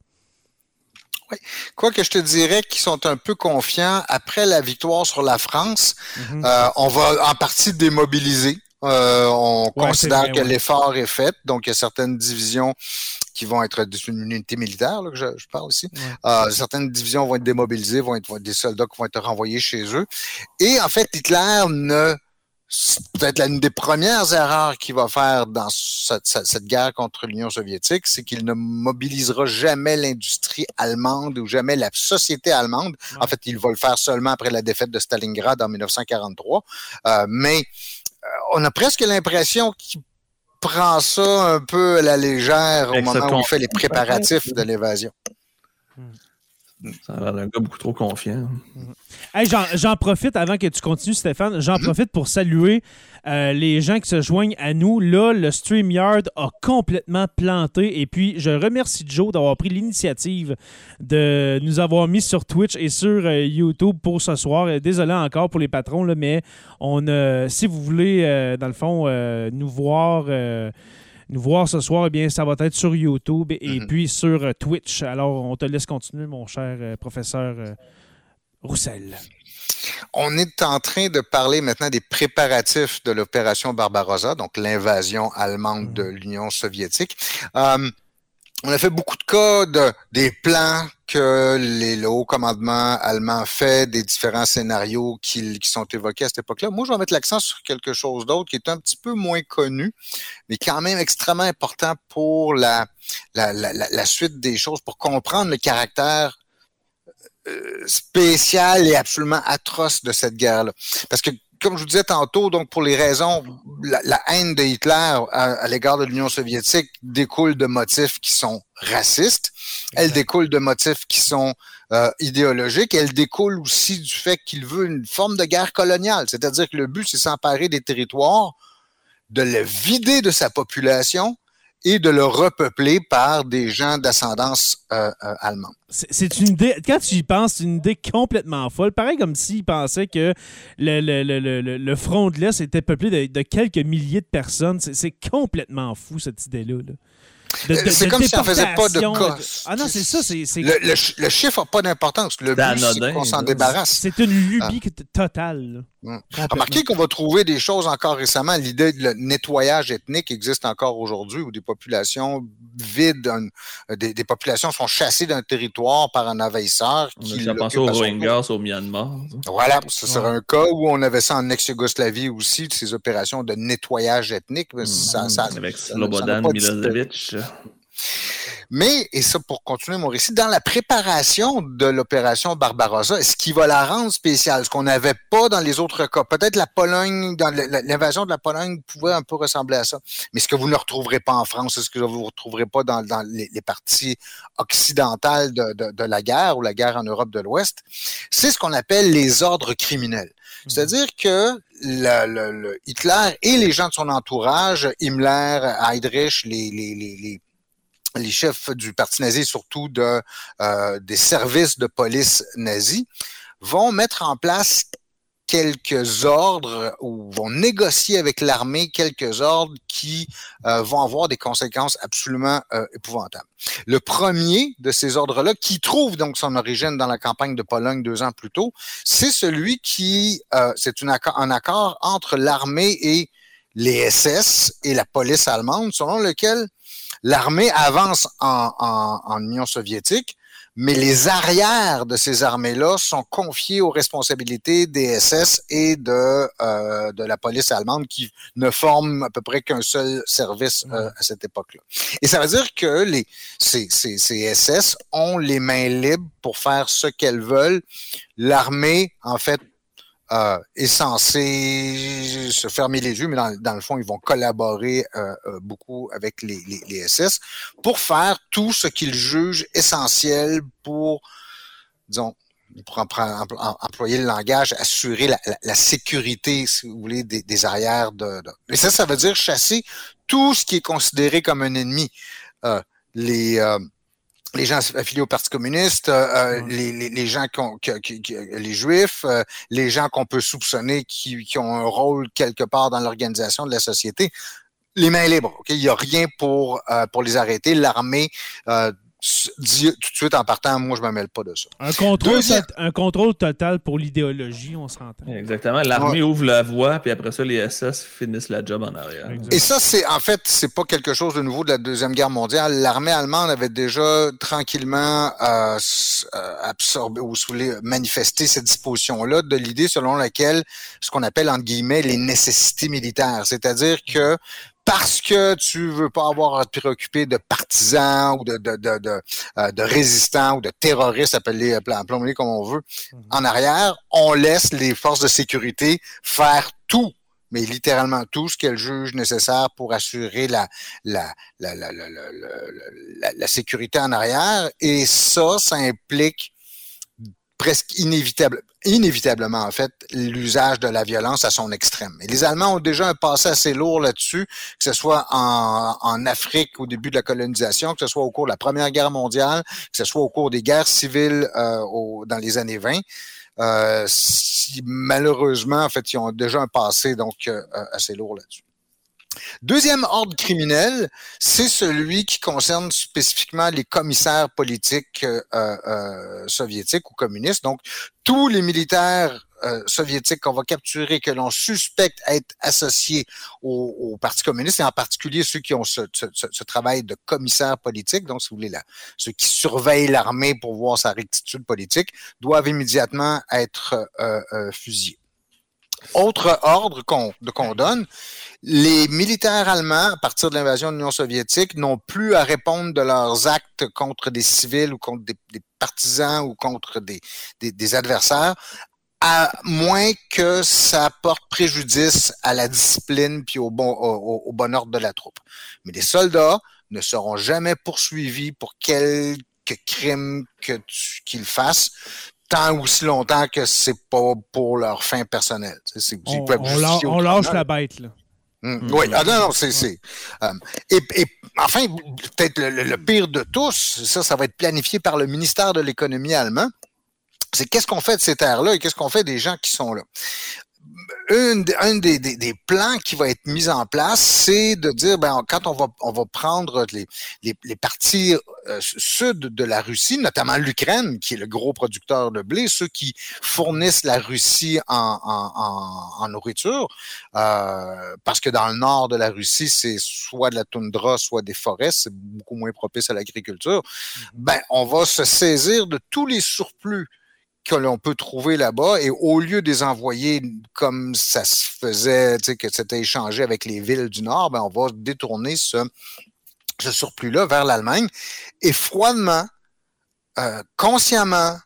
Oui. Quoi que je te dirais qu'ils sont un peu confiants après la victoire sur la France, mhm. euh, on va en partie démobiliser. Euh, on considère que l'effort est fait, donc il y a certaines divisions qui vont être une unité militaire, là, que je, parle ici. Euh, certaines divisions vont être démobilisées, vont être, des soldats qui vont être renvoyés chez eux. Et en fait, Hitler ne peut-être l'une des premières erreurs qu'il va faire dans cette, cette guerre contre l'Union soviétique, c'est qu'il ne mobilisera jamais l'industrie allemande ou jamais la société allemande. En fait, il va le faire seulement après la défaite de Stalingrad en 1943. Euh, mais euh, on a presque l'impression qu'il prend ça un peu à la légère au moment où il fait les préparatifs de l'évasion. Ça a l'air d'un gars beaucoup trop confiant. j'en profite avant que tu continues, Stéphane. J'en profite pour saluer euh, les gens qui se joignent à nous. Là, le StreamYard a complètement planté. Et puis, je remercie Joe d'avoir pris l'initiative de nous avoir mis sur Twitch et sur euh, YouTube pour ce soir. Euh, désolé encore pour les patrons, mais on, si vous voulez, dans le fond, nous voir nous voir ce soir, eh bien, ça va être sur YouTube et mhm. puis sur euh, Twitch. Alors, on te laisse continuer, mon cher euh, professeur euh, Roussel. On est en train de parler maintenant des préparatifs de l'opération Barbarossa, donc l'invasion allemande de mhm. l'Union soviétique on a fait beaucoup de cas de, des plans que les, le haut commandement allemand fait, des différents scénarios qui, sont évoqués à cette époque-là. Moi, je vais mettre l'accent sur quelque chose d'autre qui est un petit peu moins connu, mais quand même extrêmement important pour la, la suite des choses, pour comprendre le caractère euh, spécial et absolument atroce de cette guerre-là. Parce que comme je vous disais tantôt, donc pour les raisons, la, haine de Hitler à, l'égard de l'Union soviétique découle de motifs qui sont racistes. Elle découle de motifs qui sont euh, idéologique, elle découle aussi du fait qu'il veut une forme de guerre coloniale, c'est-à-dire que le but, c'est s'emparer des territoires, de le vider de sa population et de le repeupler par des gens d'ascendance euh, euh, allemande. C'est une idée, quand tu y penses, c'est une idée complètement folle. Pareil comme s'ils pensaient que le, le, le, le, front de l'Est était peuplé de, de, quelques milliers de personnes. C'est complètement fou, cette idée-là. là euh, c'est comme si on faisait pas de cas. Ah non, c'est ça. c'est le, chiffre n'a pas d'importance. Le but, c'est qu'on s'en débarrasse. C'est une lubie ah. totale. Hum. Remarquez qu'on va trouver des choses encore récemment. L'idée de nettoyage ethnique existe encore aujourd'hui où des populations vides, des, populations sont chassées d'un territoire par un envahisseur. Qui ça pensé aux Rohingyas au Myanmar. Voilà, ce serait un cas où on avait ça en ex-Yougoslavie aussi, ces opérations de nettoyage ethnique. Ça, ça, Avec Slobodan Milosevic. Mais, et ça pour continuer mon récit, dans la préparation de l'opération Barbarossa, ce qui va la rendre spéciale, ce qu'on n'avait pas dans les autres cas, peut-être la Pologne, dans l'invasion de la Pologne pouvait un peu ressembler à ça, mais ce que vous ne retrouverez pas en France, ce que vous ne retrouverez pas dans, les, parties occidentales de, la guerre ou la guerre en Europe de l'Ouest, c'est ce qu'on appelle les ordres criminels. Mmh. C'est-à-dire que le, Hitler et les gens de son entourage, Himmler, Heydrich, les, les les chefs du parti nazi, surtout de, euh, des services de police nazis, vont mettre en place quelques ordres ou vont négocier avec l'armée quelques ordres qui euh, vont avoir des conséquences absolument euh, épouvantables. Le premier de ces ordres-là, qui trouve donc son origine dans la campagne de Pologne deux ans plus tôt, c'est celui qui, c'est un accord entre l'armée et les SS et la police allemande, selon lequel L'armée avance en, Union soviétique, mais les arrières de ces armées-là sont confiées aux responsabilités des SS et de, euh, de la police allemande qui ne forment à peu près qu'un seul service euh, à cette époque-là. Et ça veut dire que les, ces, ces, ces SS ont les mains libres pour faire ce qu'elles veulent. L'armée, en fait, euh, est censé se fermer les yeux, mais dans, le fond, ils vont collaborer euh, euh, beaucoup avec les, les, SS pour faire tout ce qu'ils jugent essentiel pour, disons, pour employer le langage, assurer la, sécurité, si vous voulez, des, arrières de, de, Et ça, ça veut dire chasser tout ce qui est considéré comme un ennemi. les les gens affiliés au Parti communiste, euh, euh, les, les, gens qui, qui, les juifs, euh, les gens qu'on peut soupçonner qui, qui, ont un rôle quelque part dans l'organisation de la société, les mains libres. Il n'y a rien pour, pour les arrêter. L'armée dit tout de suite en partant, moi, je ne me mêle pas de ça. Un contrôle, un contrôle total pour l'idéologie, on s'entend. Exactement. L'armée ouvre la voie, puis après ça, les SS finissent la job en arrière. Et ça, c'est en fait, c'est pas quelque chose de nouveau de la Deuxième Guerre mondiale. L'armée allemande avait déjà tranquillement euh, euh absorbé ou manifesté cette disposition-là de l'idée selon laquelle ce qu'on appelle, entre guillemets, les nécessités militaires. C'est-à-dire que parce que tu veux pas avoir à te préoccuper de partisans ou de, de, de, de, euh, de résistants ou de terroristes, appelés, appelés comme on veut, mhm. en arrière, on laisse les forces de sécurité faire tout mais littéralement tout ce qu'elles jugent nécessaire pour assurer la, la, la, la, la, la sécurité en arrière. Et ça, ça implique presque inévitable, inévitablement, en fait, l'usage de la violence à son extrême. Et les Allemands ont déjà un passé assez lourd là-dessus, que ce soit en, Afrique au début de la colonisation, que ce soit au cours de la Première Guerre mondiale, que ce soit au cours des guerres civiles euh, au, dans les années 20. Euh, si, malheureusement, en fait, ils ont déjà un passé donc euh, assez lourd là-dessus. Deuxième ordre criminel, c'est celui qui concerne spécifiquement les commissaires politiques euh, euh, soviétiques ou communistes. Donc, tous les militaires euh, soviétiques qu'on va capturer, que l'on suspecte être associés au, Parti communiste, et en particulier ceux qui ont ce, travail de commissaire politique, donc si vous voulez, là, ceux qui surveillent l'armée pour voir sa rectitude politique, doivent immédiatement être fusillés. Autre ordre qu'on donne, les militaires allemands, à partir de l'invasion de l'Union soviétique, n'ont plus à répondre de leurs actes contre des civils ou contre des, partisans ou contre des, des, adversaires, à moins que ça porte préjudice à la discipline puis au bon, au, bon ordre de la troupe. Mais les soldats ne seront jamais poursuivis pour quel quelque crime que tu, qu'ils fassent, tant aussi longtemps que c'est pas pour leur fin personnelle. C'est, on, on, on lâche la bête, là. Mmh. Oui, ah non, non, c'est. c'est euh, et, et, enfin, peut-être le, le, pire de tous, ça, ça va être planifié par le ministère de l'économie allemand. C'est qu'est-ce qu'on fait de ces terres-là et qu'est-ce qu'on fait des gens qui sont là? Une, un des, des, des, plans qui va être mis en place, c'est de dire, ben, quand on va, on va prendre les, les, les parties euh, sud de la Russie, notamment l'Ukraine, qui est le gros producteur de blé, ceux qui fournissent la Russie en, en, en, nourriture, euh, parce que dans le nord de la Russie, c'est soit de la toundra, soit des forêts, c'est beaucoup moins propice à l'agriculture, mm-hmm. ben, on va se saisir de tous les surplus que l'on peut trouver là-bas et au lieu de les envoyer comme ça se faisait, tu sais, que c'était échangé avec les villes du Nord, ben on va détourner ce, ce surplus-là vers l'Allemagne et froidement, euh, consciemment,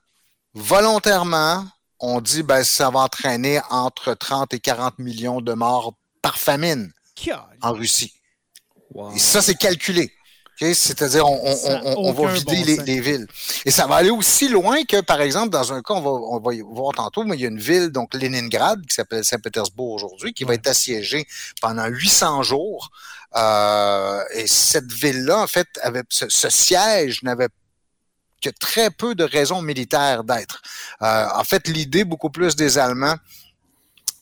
volontairement, on dit ben ça va entraîner entre 30 et 40 millions de morts par famine en Russie. Wow. Et ça, c'est calculé. C'est-à-dire, on, on, on va vider bon les, les, villes. Et ça va aller aussi loin que, par exemple, dans un cas, on va, on va y voir tantôt, mais il y a une ville, donc Leningrad, qui s'appelle Saint-Pétersbourg aujourd'hui, qui va être assiégée pendant 800 jours. Euh, et cette ville-là, en fait, avait ce, ce siège n'avait que très peu de raisons militaires d'être. Euh, en fait, l'idée beaucoup plus des Allemands,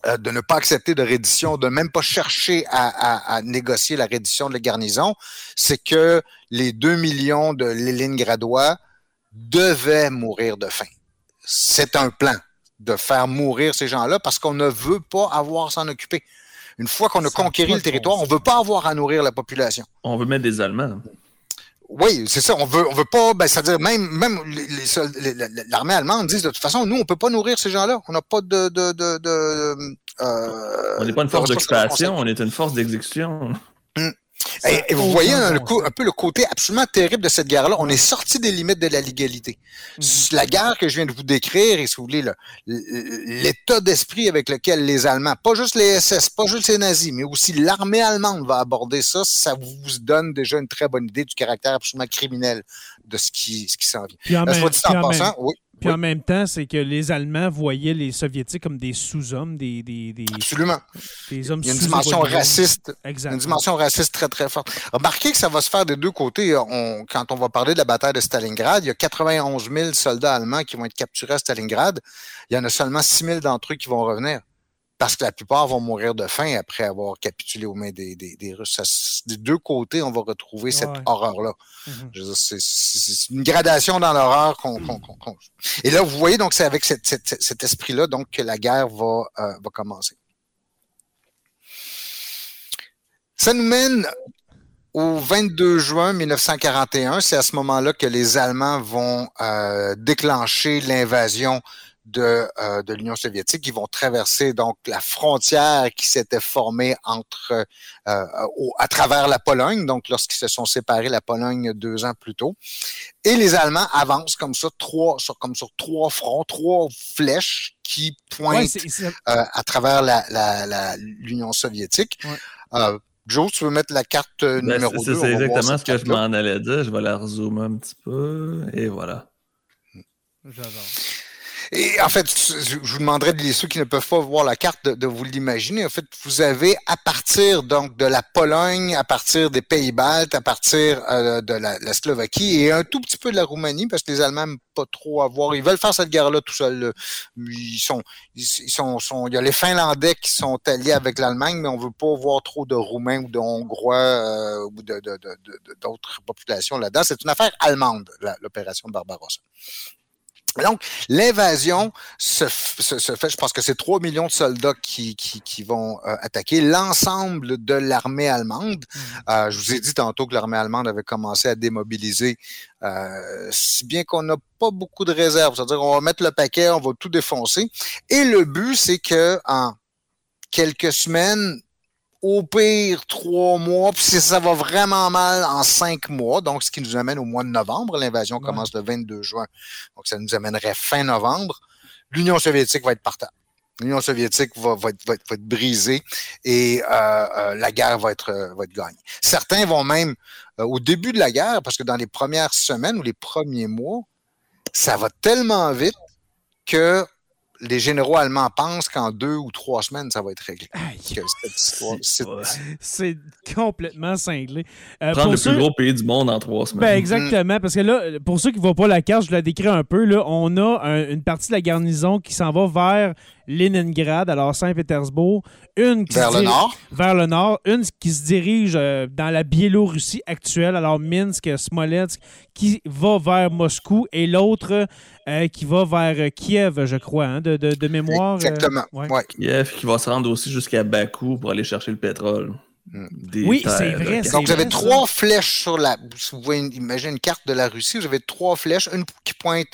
euh, de ne pas accepter de reddition, de même pas chercher à, à, à négocier la reddition de la garnison, c'est que les deux millions de Léningradois devaient mourir de faim. C'est un plan de faire mourir ces gens-là parce qu'on ne veut pas avoir à s'en occuper. Une fois qu'on a conquéri le territoire, on ne veut pas avoir à nourrir la population. On veut mettre des Allemands. Oui, c'est ça. On veut, on veut pas, ben, c'est-à-dire même, même l'armée allemande dit de toute façon, nous, on peut pas nourrir ces gens-là. On n'a pas de, de, de, de euh, on n'est pas une force d'occupation, on est une force d'exécution. Et, et, vous voyez un, un, peu le côté absolument terrible de cette guerre-là. On est sorti des limites de la légalité. Mmh. La guerre que je viens de vous décrire, et si vous voulez, l'état d'esprit avec lequel les Allemands, pas juste les SS, pas juste les nazis, mais aussi l'armée allemande va aborder ça, ça vous donne déjà une très bonne idée du caractère absolument criminel de ce qui, ce qui s'en vient. Puis en, même, en passant, oui. Puis oui. en même temps, c'est que les Allemands voyaient les Soviétiques comme des sous-hommes, des, des, des, Absolument. Des hommes Il y a une dimension raciste. Exactement. Une dimension raciste très, très forte. Remarquez que ça va se faire des deux côtés. On, quand on va parler de la bataille de Stalingrad, il y a 91 000 soldats allemands qui vont être capturés à Stalingrad. Il y en a seulement 6 000 d'entre eux qui vont revenir parce que la plupart vont mourir de faim après avoir capitulé aux mains des, des, des Russes. Ça, des deux côtés, on va retrouver cette ouais. horreur-là. Mm-hmm. C'est une gradation dans l'horreur qu'on, qu qu Et là, vous voyez, donc, c'est avec cette, cette, cet esprit-là donc que la guerre va, euh, va commencer. Ça nous mène au 22 juin 1941. C'est à ce moment-là que les Allemands vont euh, déclencher l'invasion de, euh, de l'Union soviétique. Ils vont traverser donc la frontière qui s'était formée entre euh, au, à travers la Pologne, donc lorsqu'ils se sont séparés la Pologne deux ans plus tôt. Et les Allemands avancent comme ça, trois, sur, comme sur trois fronts, trois flèches qui pointent ouais, c est, c est... Euh, à travers l'Union soviétique. Ouais. Joe, tu veux mettre la carte ben, numéro 2? C'est exactement ce que je m'en allais dire. Je vais la rezoomer un petit peu. Et voilà. J'adore. Et en fait, je vous demanderais de ceux qui ne peuvent pas voir la carte de, vous l'imaginer. En fait, vous avez à partir donc de la Pologne, à partir des Pays-Baltes, à partir euh, de la, Slovaquie et un tout petit peu de la Roumanie, parce que les Allemands n'aiment pas trop avoir. Ils veulent faire cette guerre-là tout seuls. Ils sont, ils sont, il y a les Finlandais qui sont alliés avec l'Allemagne, mais on veut pas voir trop de Roumains ou de Hongrois euh, ou de, d'autres populations là-dedans. C'est une affaire allemande, l'opération Barbarossa. Donc, l'invasion se, se, se, fait, je pense que c'est 3 millions de soldats qui, qui, qui vont euh, attaquer l'ensemble de l'armée allemande. Mmh. Euh, je vous ai dit tantôt que l'armée allemande avait commencé à démobiliser, euh, si bien qu'on n'a pas beaucoup de réserves. C'est-à-dire qu'on va mettre le paquet, on va tout défoncer. Et le but, c'est que en quelques semaines, au pire trois mois, puis si ça va vraiment mal en cinq mois, donc ce qui nous amène au mois de novembre, l'invasion ouais. commence le 22 juin, donc ça nous amènerait fin novembre, l'Union soviétique va être par terre. l'Union soviétique va, va, être, va, être, brisée et euh, euh, la guerre va être, va être gagnée. Certains vont même, euh, au début de la guerre, parce que dans les premières semaines ou les premiers mois, ça va tellement vite que les généraux allemands pensent qu'en deux ou trois semaines, ça va être réglé. C'est complètement cinglé. Euh, Prendre le plus gros pays du monde en trois semaines. Ben exactement, parce que là, pour ceux qui ne voient pas la carte, je la décris un peu. Là, on a une partie de la garnison qui s'en va vers Leningrad, alors Saint-Pétersbourg, une qui vers le nord, vers le nord, une qui se dirige euh, dans la Biélorussie actuelle, alors Minsk, Smolensk, qui va vers Moscou, et l'autre euh, qui va vers Kiev, je crois, hein, de, de, de, mémoire. Euh, Exactement. Ouais. Ouais. Kiev qui va se rendre aussi jusqu'à Bakou pour aller chercher le pétrole. Des oui, c'est vrai. Donc, vous avez vrai, trois ça. flèches sur la. Vous voyez, imaginez une carte de la Russie, vous avez trois flèches, une qui pointe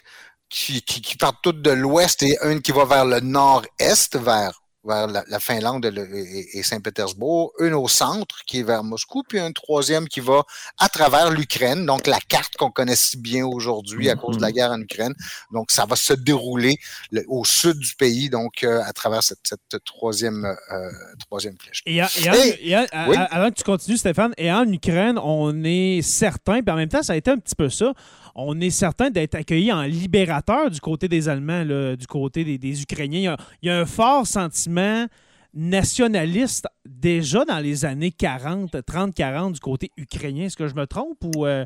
qui, qui, qui partent toutes de l'ouest et une qui va vers le nord-est, vers vers la, la Finlande et, le, et, et Saint-Pétersbourg, une au centre qui est vers Moscou, puis une troisième qui va à travers l'Ukraine, donc la carte qu'on connaît si bien aujourd'hui à cause de la guerre en Ukraine. Donc ça va se dérouler le, au sud du pays, donc euh, à travers cette, cette troisième, euh, troisième flèche. Et, et, en, et en, oui? avant que tu continues, Stéphane, et en Ukraine, on est certain, puis en même temps, ça a été un petit peu ça on est certain d'être accueilli en libérateur du côté des Allemands, là, du côté des, des Ukrainiens. Il y, a, il y, a, un fort sentiment nationaliste déjà dans les années 40, 30-40 du côté ukrainien. Est-ce que je me trompe ou... Euh...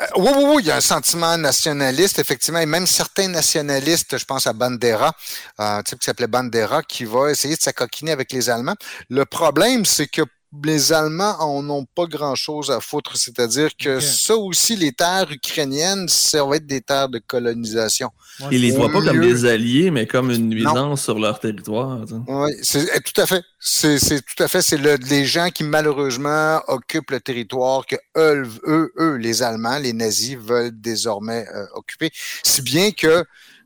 Euh, oui, oui, oui, il y a un sentiment nationaliste, effectivement, et même certains nationalistes, je pense à Bandera, euh, un type qui s'appelait Bandera, qui va essayer de s'acoquiner avec les Allemands. Le problème, c'est que les Allemands en ont pas grand-chose à foutre. C'est-à-dire que okay. ça aussi, les terres ukrainiennes, ça va être des terres de colonisation. Ils les voient pas comme des alliés, mais comme une nuisance non. sur leur territoire. Oui, c'est eh, tout à fait. C'est tout à fait. C'est le, les gens qui, malheureusement, occupent le territoire que eux, eux, eux les Allemands, les nazis, veulent désormais euh, occuper. Si bien que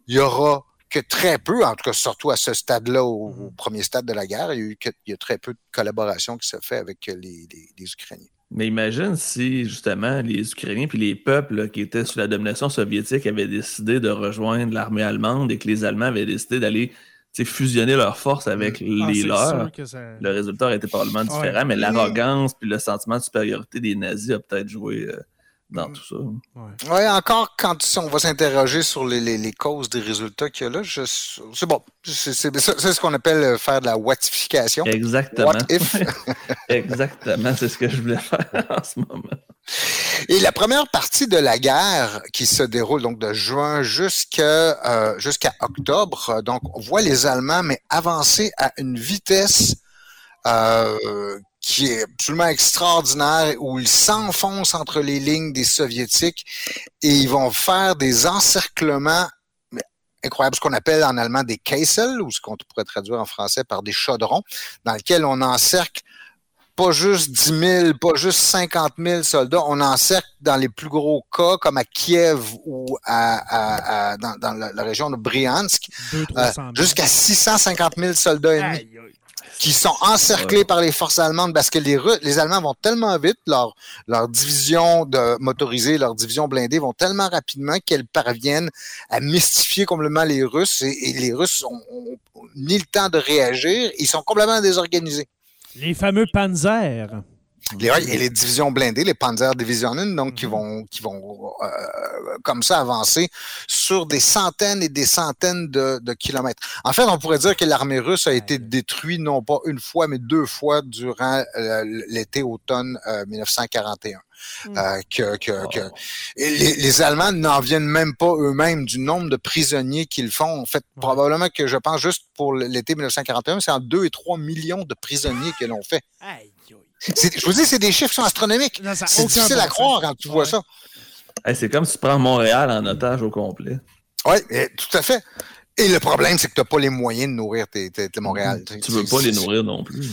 il y aura que très peu, en tout cas surtout à ce stade-là, au, au, premier stade de la guerre, il y a eu que, il y a très peu de collaboration qui se fait avec les, les, les Ukrainiens. Mais imagine si, justement, les Ukrainiens puis les peuples là, qui étaient sous la domination soviétique avaient décidé de rejoindre l'armée allemande et que les Allemands avaient décidé d'aller fusionner leurs forces avec mmh. les ah, leurs. Ça... Le résultat aurait été probablement différent, ouais. mais l'arrogance puis le sentiment de supériorité des nazis a peut-être joué euh, dans tout ça. Oui, ouais, encore quand on va s'interroger sur les, les, les, causes des résultats qu'il y a là, c'est bon. C'est ce qu'on appelle euh, faire de la whatification. Exactement. What if? Exactement, c'est ce que je voulais faire en ce moment. Et la première partie de la guerre qui se déroule donc de juin jusqu'à euh, jusqu'à octobre, donc on voit les Allemands mais avancer à une vitesse euh, qui est absolument extraordinaire, où ils s'enfoncent entre les lignes des soviétiques et ils vont faire des encerclements incroyables, ce qu'on appelle en allemand des Kessel, ou ce qu'on pourrait traduire en français par des chaudrons, dans lesquels on encercle pas juste 10 000, pas juste 50 000 soldats, on encercle dans les plus gros cas, comme à Kiev ou à, à, à dans, dans la, la, région de Briansk, euh, jusqu'à 650 000 soldats ennemis. Qui sont encerclés ouais. par les forces allemandes parce que les, les Allemands vont tellement vite, leur, leur division de motorisée, leur division blindée vont tellement rapidement qu'elles parviennent à mystifier complètement les Russes et, et les Russes ont, ont, ni le temps de réagir, ils sont complètement désorganisés. Les fameux Panzers. Les, et les divisions blindées, les Panzer Divisionen, donc, mm -hmm. qui vont, qui vont euh, comme ça avancer sur des centaines et des centaines de, de, kilomètres. En fait, on pourrait dire que l'armée russe a été détruite non pas une fois, mais deux fois durant euh, l'été-automne euh, 1941. Mmh. Euh, que, que, oh. que les, les, Allemands n'en viennent même pas eux-mêmes du nombre de prisonniers qu'ils font. En fait, ouais. probablement que je pense juste pour l'été 1941, c'est en 2 et 3 millions de prisonniers que l'on fait. Aïe, je vous dis, c'est des chiffres qui sont astronomiques. C'est difficile à croire quand tu ouais. vois ça. Hey, c'est comme si tu prends Montréal en otage au complet. Oui, tout à fait. Et le problème, c'est que tu n'as pas les moyens de nourrir tes, tes, tes Montréal. Tu ne veux pas les nourrir non plus.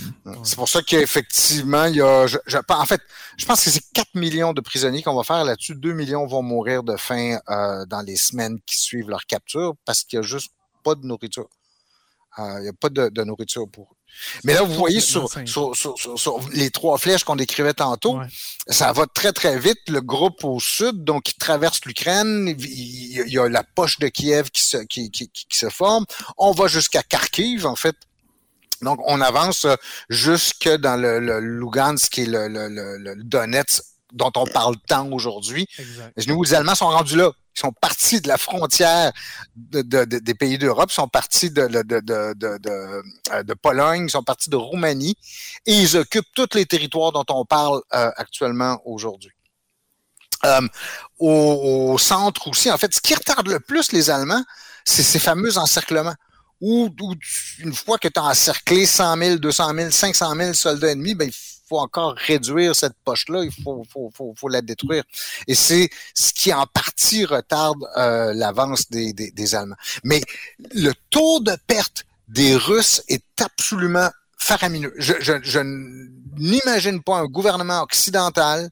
C'est pour ça qu'effectivement, il y a. Je, je, en fait, je pense que c'est 4 millions de prisonniers qu'on va faire là-dessus. 2 millions vont mourir de faim euh, dans les semaines qui suivent leur capture parce qu'il n'y a juste pas de nourriture. Il euh, n'y a pas de, de, nourriture pour eux. Mais là, vous voyez sur, sur, sur, les trois flèches qu'on décrivait tantôt, ça va très, très vite. Le groupe au sud, donc, il traverse l'Ukraine. Il, y a la poche de Kiev qui se, qui, qui, qui se forme. On va jusqu'à Kharkiv, en fait. Donc, on avance jusque dans le, le Lugansk et le, le, le, Donetsk dont on parle tant aujourd'hui. Les Allemands sont rendus là. Sont partis de la frontière de, des pays d'Europe, sont partis de, euh, de, Pologne, sont partis de Roumanie et ils occupent tous les territoires dont on parle euh, actuellement aujourd'hui. Euh, au, centre aussi, en fait, ce qui retarde le plus les Allemands, c'est ces fameux encerclements. Où, une fois que tu as encerclé 100 000, 200 000, 500 000 soldats ennemis, ben, faut encore réduire cette poche-là, il faut, faut, faut, faut, la détruire. Et c'est ce qui en partie retarde euh, l'avance des, des, des, Allemands. Mais le taux de perte des Russes est absolument faramineux. Je, je, je n'imagine pas un gouvernement occidental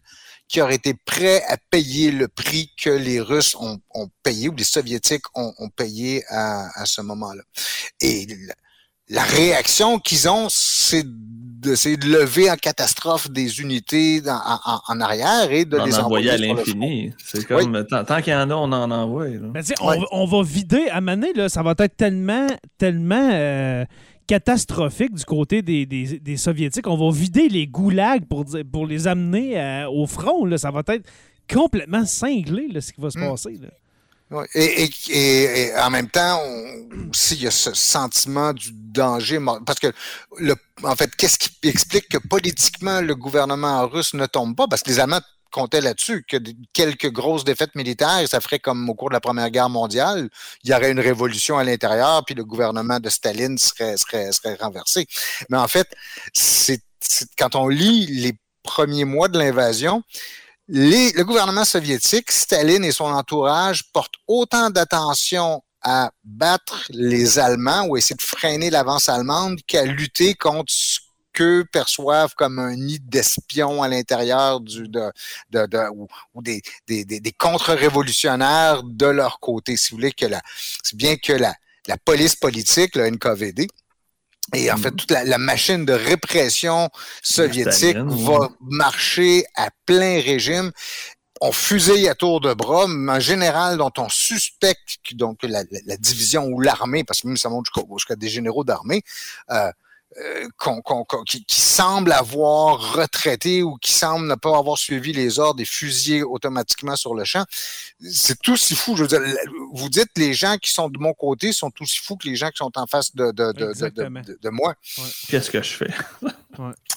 qui aurait été prêt à payer le prix que les Russes ont, ont payé ou les Soviétiques ont, ont payé à, à ce moment-là. Et la réaction qu'ils ont, c'est d'essayer de lever en catastrophe des unités en, arrière et de les envoyer à l'infini. C'est comme, tant, qu'il y en a, on en envoie. on, va vider, à Mané, là, ça va être tellement, tellement euh, catastrophique du côté des, Soviétiques. On va vider les goulags pour, pour les amener euh, au front. Là. Ça va être complètement cinglé, ce qui va se hmm. passer. Et, et, en même temps, s'il y a ce sentiment du danger, parce que, le, en fait, qu'est-ce qui explique que politiquement le gouvernement russe ne tombe pas? Parce que les Allemands comptaient là-dessus, que quelques grosses défaites militaires, ça ferait comme au cours de la Première Guerre mondiale, il y aurait une révolution à l'intérieur, puis le gouvernement de Staline serait, serait, serait renversé. Mais en fait, c'est quand on lit les premiers mois de l'invasion, le gouvernement soviétique, Staline et son entourage portent autant d'attention à battre les Allemands ou essayer de freiner l'avance allemande qu'à lutter contre ce qu'eux perçoivent comme un nid d'espions à l'intérieur du de, de, ou, des, des, des contre-révolutionnaires de leur côté. Si vous voulez que la, c'est bien que la, la police politique, le NKVD, et en fait, toute la, machine de répression soviétique va marcher à plein régime. On fusille à tour de bras, un général dont on suspecte donc la, division ou l'armée, parce que même ça monte jusqu'à des généraux d'armée, euh, euh, qui, qui, semble avoir retraité ou qui semble ne pas avoir suivi les ordres et fusillé automatiquement sur le champ. C'est tout si fou. Je veux dire, vous dites les gens qui sont de mon côté sont aussi fous que les gens qui sont en face de, de, de, de moi. Qu'est-ce que je fais?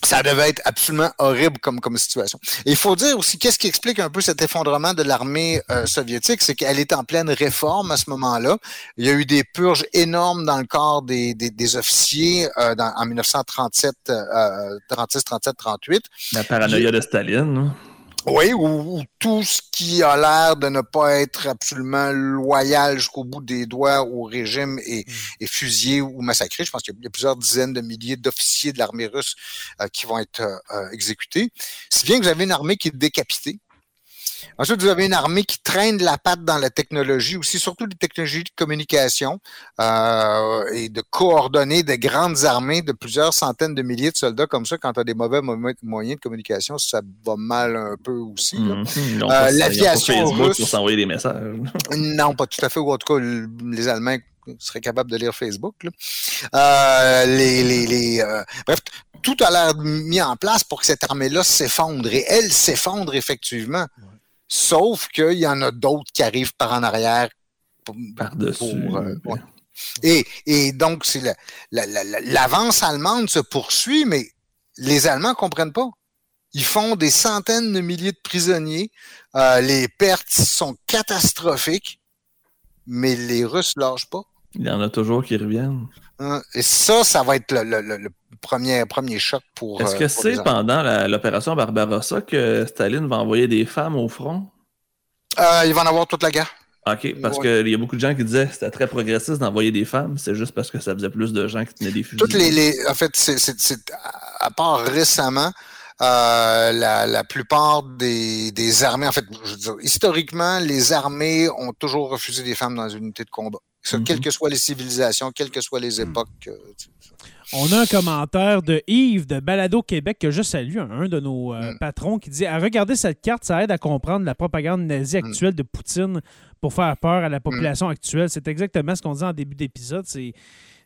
Ça devait être absolument horrible comme, comme situation. Et il faut dire aussi, qu'est-ce qui explique un peu cet effondrement de l'armée euh, soviétique, c'est qu'elle est en pleine réforme à ce moment-là. Il y a eu des purges énormes dans le corps des, des, des officiers euh, dans, en 1937, euh, 36, 37, 38. La paranoïa de Staline. Oui, ou, tout ce qui a l'air de ne pas être absolument loyal jusqu'au bout des doigts au régime est, mm. fusillé ou massacré. Je pense qu'il y a plusieurs dizaines de milliers d'officiers de l'armée russe euh, qui vont être euh, exécutés. Si bien que vous avez une armée qui est décapitée, Ensuite, vous avez une armée qui traîne la patte dans la technologie, aussi surtout les technologies de communication euh, et de coordonner des grandes armées de plusieurs centaines de milliers de soldats comme ça. Quand tu as des mauvais moyens de communication, ça va mal un peu aussi. Mmh. Euh, L'aviation russe... pour s'envoyer des messages. non, pas tout à fait. Ou en tout cas, les Allemands seraient capables de lire Facebook. Euh, les, les, les euh, bref, tout a l'air mis en place pour que cette armée-là s'effondre. Et elle s'effondre effectivement. Sauf qu'il y en a d'autres qui arrivent par en arrière. Par-dessus. Euh, et, et, donc, c'est l'avance allemande se poursuit, mais les Allemands comprennent pas. Ils font des centaines de milliers de prisonniers. Euh, les pertes sont catastrophiques, mais les Russes lâchent pas. Il y en a toujours qui reviennent. Hein, et ça, ça va être le, premier, premier choc pour. Est-ce que euh, c'est pendant l'opération Barbarossa que Staline va envoyer des femmes au front? Euh, il va en avoir toute la guerre. OK, parce qu'il y a beaucoup de gens qui disaient que c'était très progressiste d'envoyer des femmes. C'est juste parce que ça faisait plus de gens qui tenaient des fusils. Toutes les, en fait, c'est à part récemment, euh, la, la, plupart des, des, armées, en fait, je veux dire, historiquement, les armées ont toujours refusé des femmes dans les unités de combat. Quelles mm-hmm. que soient les civilisations, quelles que soient les mm. époques. On a un commentaire de Yves de Balado Québec que je salue, un de nos euh, Mm. patrons, qui dit À regarder cette carte, ça aide à comprendre la propagande nazie Mm. actuelle de Poutine pour faire peur à la population actuelle. C'est exactement ce qu'on disait en début d'épisode. C'est.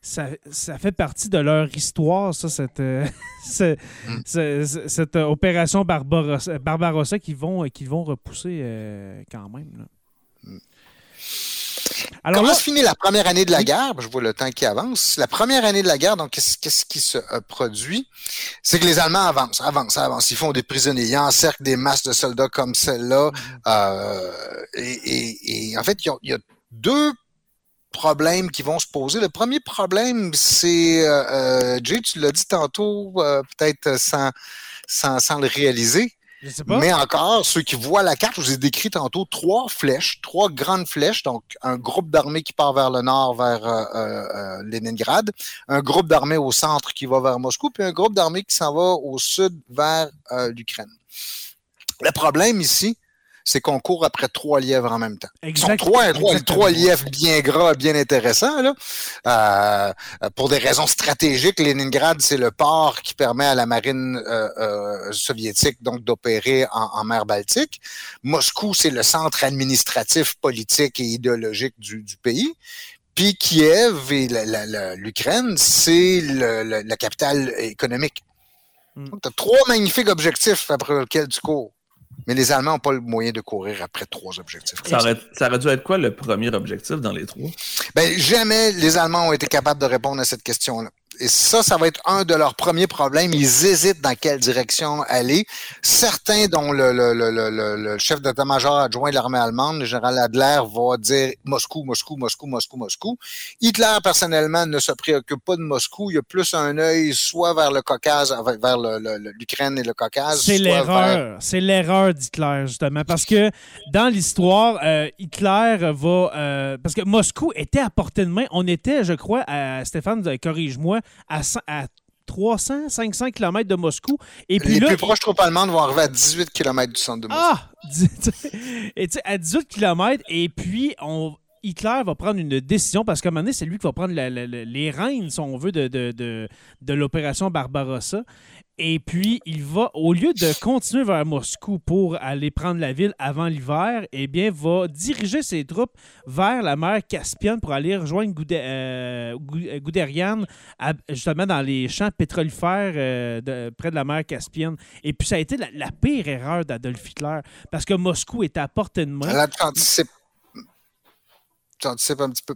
Ça, ça fait partie de leur histoire, ça, cette, euh, ce- Mm. ce- ce- cette euh, opération Barbarossa, Barbarossa qu'ils vont, qu'ils vont repousser euh, quand même. là. Mm. Alors Comment se finit la première année de la guerre? Je vois le temps qui avance. La première année de la guerre, donc, qu'est-ce qui se euh, produit? C'est que les Allemands avancent, avancent, avancent. Ils font des prisonniers. Ils encerclent des masses de soldats comme celle-là. Euh, et, et- et en fait, il y a, il y a deux problèmes qui vont se poser. Le premier problème, c'est, euh, euh, Jay, tu l'as dit tantôt, euh, peut-être sans, sans, sans le réaliser. Mais encore, ceux qui voient la carte, je vous ai décrit tantôt trois flèches, trois grandes flèches, donc un groupe d'armées qui part vers le nord, vers euh, euh, euh, Leningrad, un groupe d'armées au centre qui va vers Moscou, puis un groupe d'armées qui s'en va au sud vers euh, l'Ukraine. Le problème ici, c'est qu'on court après trois lièvres en même temps. Ils sont Exact- trois, trois, trois lièvres bien gras, bien intéressants. Là. Euh, pour des raisons stratégiques, Leningrad, c'est le port qui permet à la marine euh, euh, soviétique donc d'opérer en, en mer Baltique. Moscou, c'est le centre administratif, politique et idéologique du, du pays. Puis Kiev et l'Ukraine, c'est le- le- la capitale économique. Mm. Donc, tu as trois magnifiques objectifs après lesquels tu cours. Mais les Allemands n'ont pas le moyen de courir après trois objectifs. Ça aurait, ça aurait dû être quoi le premier objectif dans les trois? Ben, jamais les Allemands ont été capables de répondre à cette question-là. Et ça, ça va être un de leurs premiers problèmes. Ils hésitent dans quelle direction aller. Certains, dont le, le, le, le, le- le chef d'état-major adjoint de l'armée allemande, le général Adler, va dire Moscou, Moscou, Moscou, Moscou, Moscou. Hitler, personnellement, ne se préoccupe pas de Moscou. Il a plus un œil soit vers le Caucase, vers l'Ukraine et le Caucase. C'est vers- l'erreur. C'est l'erreur d'Hitler, justement. Parce que dans l'histoire, euh, Hitler va. euh, parce que Moscou était à portée de main. On était, je crois, à, Stéphane, corrige-moi, à, cent- à 300, 500 km de Moscou. Et puis Les là. plus proches troupes allemandes vont arriver à 18 km du centre de Moscou. Ah! Et à 18 km, et puis on. Hitler va prendre une décision parce qu'à un moment donné, c'est lui qui va prendre la- la- la- les rênes, si on veut, de, de, de, de l'opération Barbarossa. Et puis, il va, au lieu de continuer vers Moscou pour aller prendre la ville avant l'hiver, eh bien, va diriger ses troupes vers la mer Caspienne pour aller rejoindre Goude- euh, euh, justement dans les champs pétrolifères euh, près de la mer Caspienne. Et puis, ça a été la, pire erreur d'Adolf Hitler parce que Moscou était à portée de main. Là. Tu anticipes un petit peu.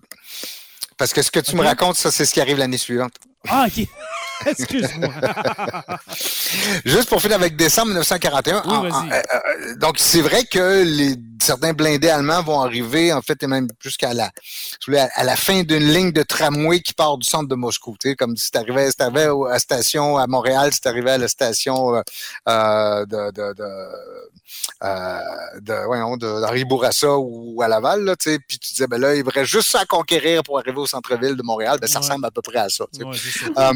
Parce que ce que tu me racontes, ça, c'est ce qui arrive l'année suivante. Ah, OK. Excuse-moi. Juste pour finir avec décembre 1941. Oui, en- vas-y. en- euh, euh, donc, c'est vrai que les, certains blindés allemands vont arriver, en fait, et même jusqu'à la, à, la fin d'une ligne de tramway qui part du centre de Moscou. Tu sais, comme si tu arrivais, si t'arrivais au- à la station à Montréal, si tu arrivais à la station euh, euh, de, de, de, euh, de, voyons, de, Bourassa ou à Laval, là, puis tu disais, ben là, il reste juste ça à conquérir pour arriver au centre-ville de Montréal. Ben, ça Ouais. ressemble à peu près à ça. Ouais. Euh,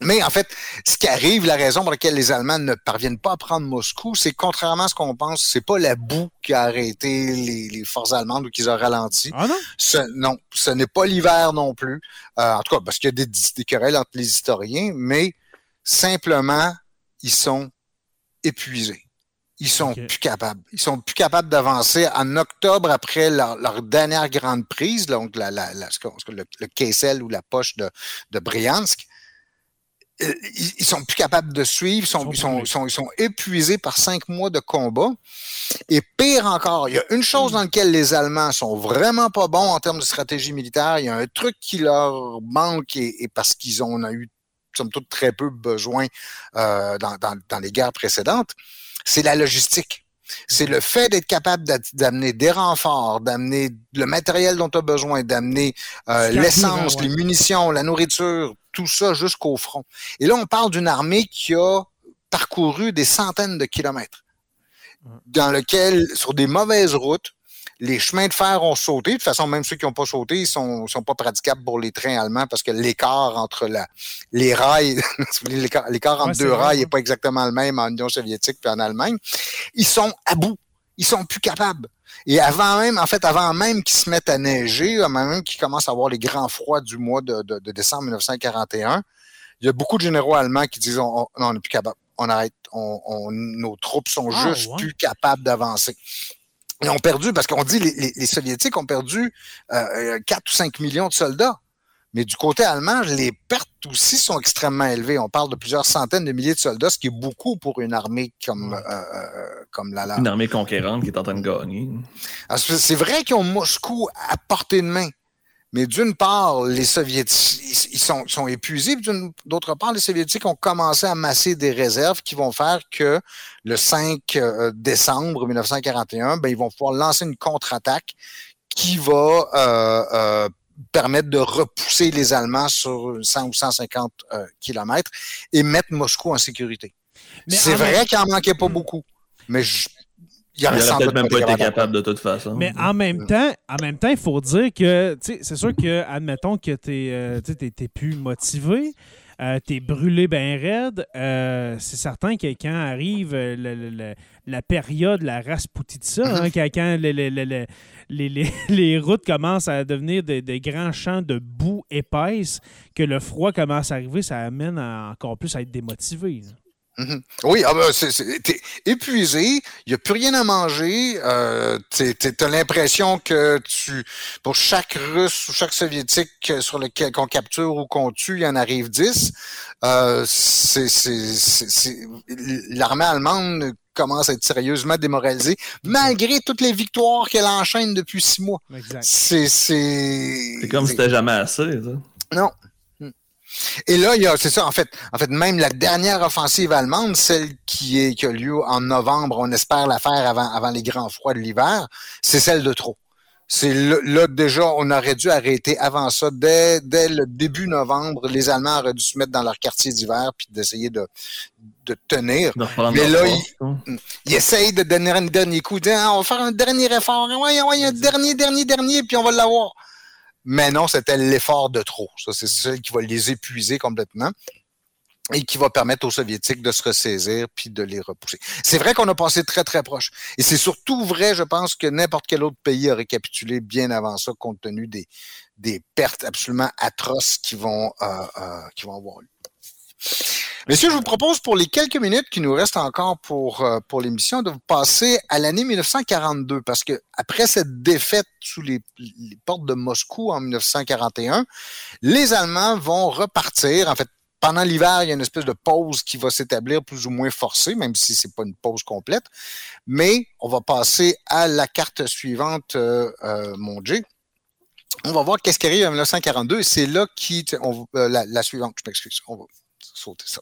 mais en fait, ce qui arrive, la raison pour laquelle les Allemands ne parviennent pas à prendre Moscou, c'est contrairement à ce qu'on pense, c'est pas la boue qui a arrêté les, les forces allemandes ou qui les a ralenties. Ah non? Ce, non, ce n'est pas l'hiver non plus. Euh, en tout cas, parce qu'il y a des, des querelles entre les historiens, mais simplement, ils sont épuisés. Ils sont plus capables. Ils sont plus capables d'avancer. En octobre, après leur, leur dernière grande prise, donc la, la, la- le, le Kessel ou la poche de, de Briansk, euh, ils, ils sont plus capables de suivre, ils sont, Ils sont ils sont, ils sont épuisés par cinq mois de combat. Et pire encore, il y a une chose dans laquelle les Allemands sont vraiment pas bons en termes de stratégie militaire. Il y a un truc qui leur manque et, et parce qu'ils en ont eu, somme toute, très peu besoin euh, dans, dans, dans les guerres précédentes, c'est la logistique. C'est le fait d'être capable d'a- d'amener des renforts, d'amener le matériel dont tu as besoin, d'amener euh, l'essence, ouais. les munitions, la nourriture, tout ça jusqu'au front. Et là, on parle d'une armée qui a parcouru des centaines de kilomètres, dans lequel, sur des mauvaises routes, les chemins de fer ont sauté. De toute façon, même ceux qui n'ont pas sauté, ils sont, sont pas praticables pour les trains allemands parce que l'écart entre la, les rails, l'écart entre Ouais, deux rails n'est pas exactement le même en Union soviétique et en Allemagne. Ils sont à bout. Ils sont plus capables. Et avant même, en fait, avant même qu'ils se mettent à neiger, avant même qu'ils commencent à avoir les grands froids du mois de, de- de décembre 1941, Il y a beaucoup de généraux allemands qui disent on, on n'est plus capable, on arrête, on, nos troupes sont Ah, juste ouais. plus capables d'avancer. Ils ont perdu, parce qu'on dit les, les, les Soviétiques ont perdu euh, 4 ou 5 millions de soldats. Mais du côté allemand, les pertes aussi sont extrêmement élevées. On parle de plusieurs centaines de milliers de soldats, ce qui est beaucoup pour une armée comme, Ouais. euh, euh, comme la leur. Une armée conquérante qui est en train de gagner. C'est vrai qu'ils ont Moscou à portée de main. Mais d'une part, les Soviétiques, ils sont, ils sont épuisés. D'autre part, les Soviétiques ont commencé à masser des réserves qui vont faire que le 5 euh, décembre 1941, ben, ils vont pouvoir lancer une contre-attaque qui va euh, euh, permettre de repousser les Allemands sur 100 ou 150 euh, kilomètres et mettre Moscou en sécurité. C'est vrai même- qu'il en manquait pas beaucoup, mais je- il y Il aurait aurait sans peut-être même pas été capable capable de toute façon. Mais en même temps, en même temps, il faut dire que, tu sais, c'est sûr que, admettons que tu n'es plus motivé, euh, tu es brûlé bien raide, euh, c'est certain que quand arrive euh, le- le- le- la période, la Rasputitsa, hein, quand, quand le- le- le- le- les, les- les routes commencent à devenir de, de grands champs de boue épaisse, que le froid commence à arriver, ça amène à- encore plus à être démotivé. là. Mhm. Oui, ah ben, c'est- c'est- t'es épuisé, il n'y a plus rien à manger, euh, tu as l'impression que tu, pour chaque Russe ou chaque Soviétique sur lequel qu'on capture ou qu'on tue, il y en arrive 10. Euh, c'est- c'est- c'est- c'est- L'armée allemande commence à être sérieusement démoralisée, malgré toutes les victoires qu'elle enchaîne depuis six mois. Exact. C'est c'est- C'est comme si c'était jamais assez. ça. non. Et là, il y a, c'est ça, en fait, en fait, même la dernière offensive allemande, celle qui est, qui a lieu en novembre, on espère la faire avant, avant les grands froids de l'hiver, c'est celle de trop. C'est là, déjà, on aurait dû arrêter avant ça. Dès, dès le début novembre, les Allemands auraient dû se mettre dans leur quartier d'hiver puis d'essayer de, de tenir. De Mais là. Ils essayent de donner un dernier coup, disant, Ah, on va faire un dernier effort, ouais, ouais, un dernier, dernier, dernier, puis on va l'avoir. Mais non, c'était l'effort de trop. C'est celle qui va les épuiser complètement et qui va permettre aux Soviétiques de se ressaisir puis de les repousser. C'est vrai qu'on a passé très, très proche. Et c'est surtout vrai, je pense, que n'importe quel autre pays aurait capitulé bien avant ça, compte tenu des, des pertes absolument atroces qui vont, euh, euh, qui vont avoir lieu. Messieurs, je vous propose pour les quelques minutes qui nous restent encore pour, euh, pour l'émission de vous passer à l'année 1942 parce que après cette défaite sous les, portes de Moscou en 1941, les Allemands vont repartir. En fait, pendant l'hiver, il y a une espèce de pause qui va s'établir plus ou moins forcée, même si c'est pas une pause complète. Mais on va passer à la carte suivante, euh, euh, mon Jay. On va voir qu'est-ce qui arrive en 1942 et c'est là qui, on, la, la suivante, je m'excuse, on va sauter ça.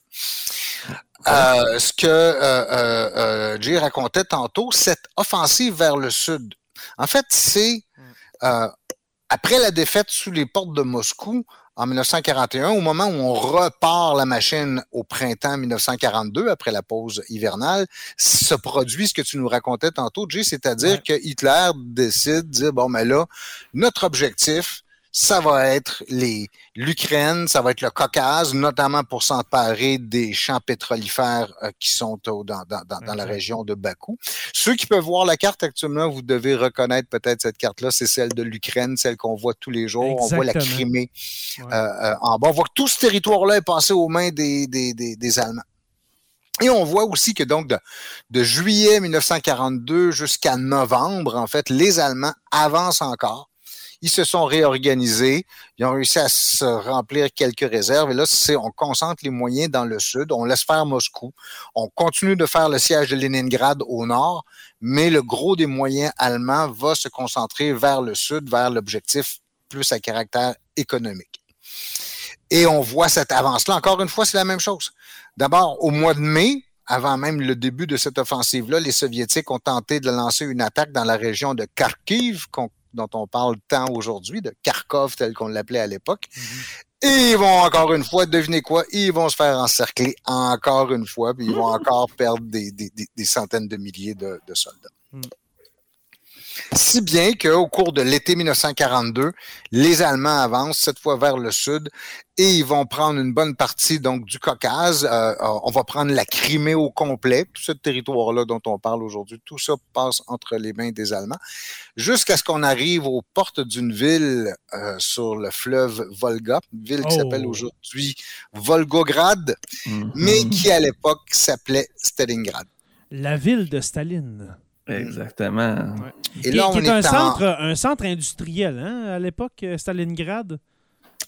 Euh, ce que euh, euh, euh, Jay racontait tantôt, cette offensive vers le sud. En fait, c'est après la défaite sous les portes de Moscou en 1941, au moment où on repart la machine au printemps 1942, après la pause hivernale, se produit ce que tu nous racontais tantôt, Jay, c'est-à-dire Ouais. que Hitler décide de dire, bon, mais là, notre objectif, ça va être les l'Ukraine, ça va être le Caucase, notamment pour s'emparer des champs pétrolifères euh, qui sont au- dans, dans, dans, dans la région de Bakou. Ceux qui peuvent voir la carte actuellement, vous devez reconnaître peut-être cette carte-là, c'est celle de l'Ukraine, celle qu'on voit tous les jours. On voit la. Crimée Ouais. euh, euh, en bas. On voit que tout ce territoire-là est passé aux mains des, des, des, des Allemands. Et on voit aussi que donc de, de juillet 1942 jusqu'à novembre, en fait, les Allemands avancent encore. Ils se sont réorganisés. Ils ont réussi à se remplir quelques réserves. Et là, c'est, on concentre les moyens dans le sud. On laisse faire Moscou. On continue de faire le siège de Leningrad au nord. Mais le gros des moyens allemands va se concentrer vers le sud, vers l'objectif plus à caractère économique. Et on voit cette avance-là. Encore une fois, c'est la même chose. D'abord, au mois de mai, avant même le début de cette offensive-là, les Soviétiques ont tenté de lancer une attaque dans la région de Kharkiv, qu'on- dont on parle tant aujourd'hui, de Kharkov tel qu'on l'appelait à l'époque. Et ils vont encore une fois, devinez quoi, ils vont se faire encercler encore une fois, puis ils vont encore perdre des, des- des- des centaines de milliers de, de soldats. Mm. Si bien qu'au cours de l'été 1942, les Allemands avancent cette fois vers le sud et ils vont prendre une bonne partie donc du Caucase. Euh, on va prendre la Crimée au complet, tout ce territoire-là dont on parle aujourd'hui. Tout ça passe entre les mains des Allemands jusqu'à ce qu'on arrive aux portes d'une ville euh, sur le fleuve Volga, une ville qui s'appelle Oh. aujourd'hui Volgograd, Mhm. mais qui à l'époque s'appelait Stalingrad. La ville de Staline. Exactement. Et qui, là, qui on est, un, en- centre, un centre industriel, hein, à l'époque, euh, Stalingrad?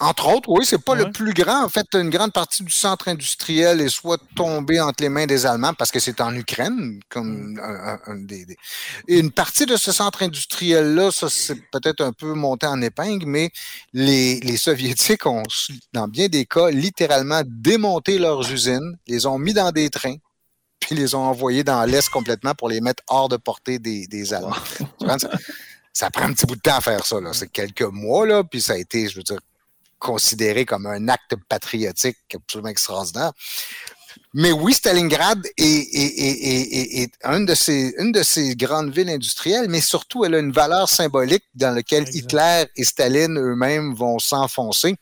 Entre autres, oui, c'est pas Ouais. le plus grand. En fait, une grande partie du centre industriel est soit tombée entre les mains des Allemands parce que c'est en Ukraine, comme un- un des, des- Et une partie de ce centre industriel-là, ça c'est peut-être un peu monté en épingle, mais les, les Soviétiques ont, dans bien des cas, littéralement démonté leurs usines, les ont mis dans des trains, puis les ont envoyés dans l'Est complètement pour les mettre hors de portée des, des Allemands. Ça, ça prend un petit bout de temps à faire ça. là. C'est quelques mois, là, puis ça a été, je veux dire, considéré comme un acte patriotique absolument extraordinaire. Mais oui, Stalingrad est, est- est- est- est- est une, de ces, une de ces grandes villes industrielles, mais surtout, elle a une valeur symbolique dans laquelle. Hitler et Staline eux-mêmes vont s'enfoncer.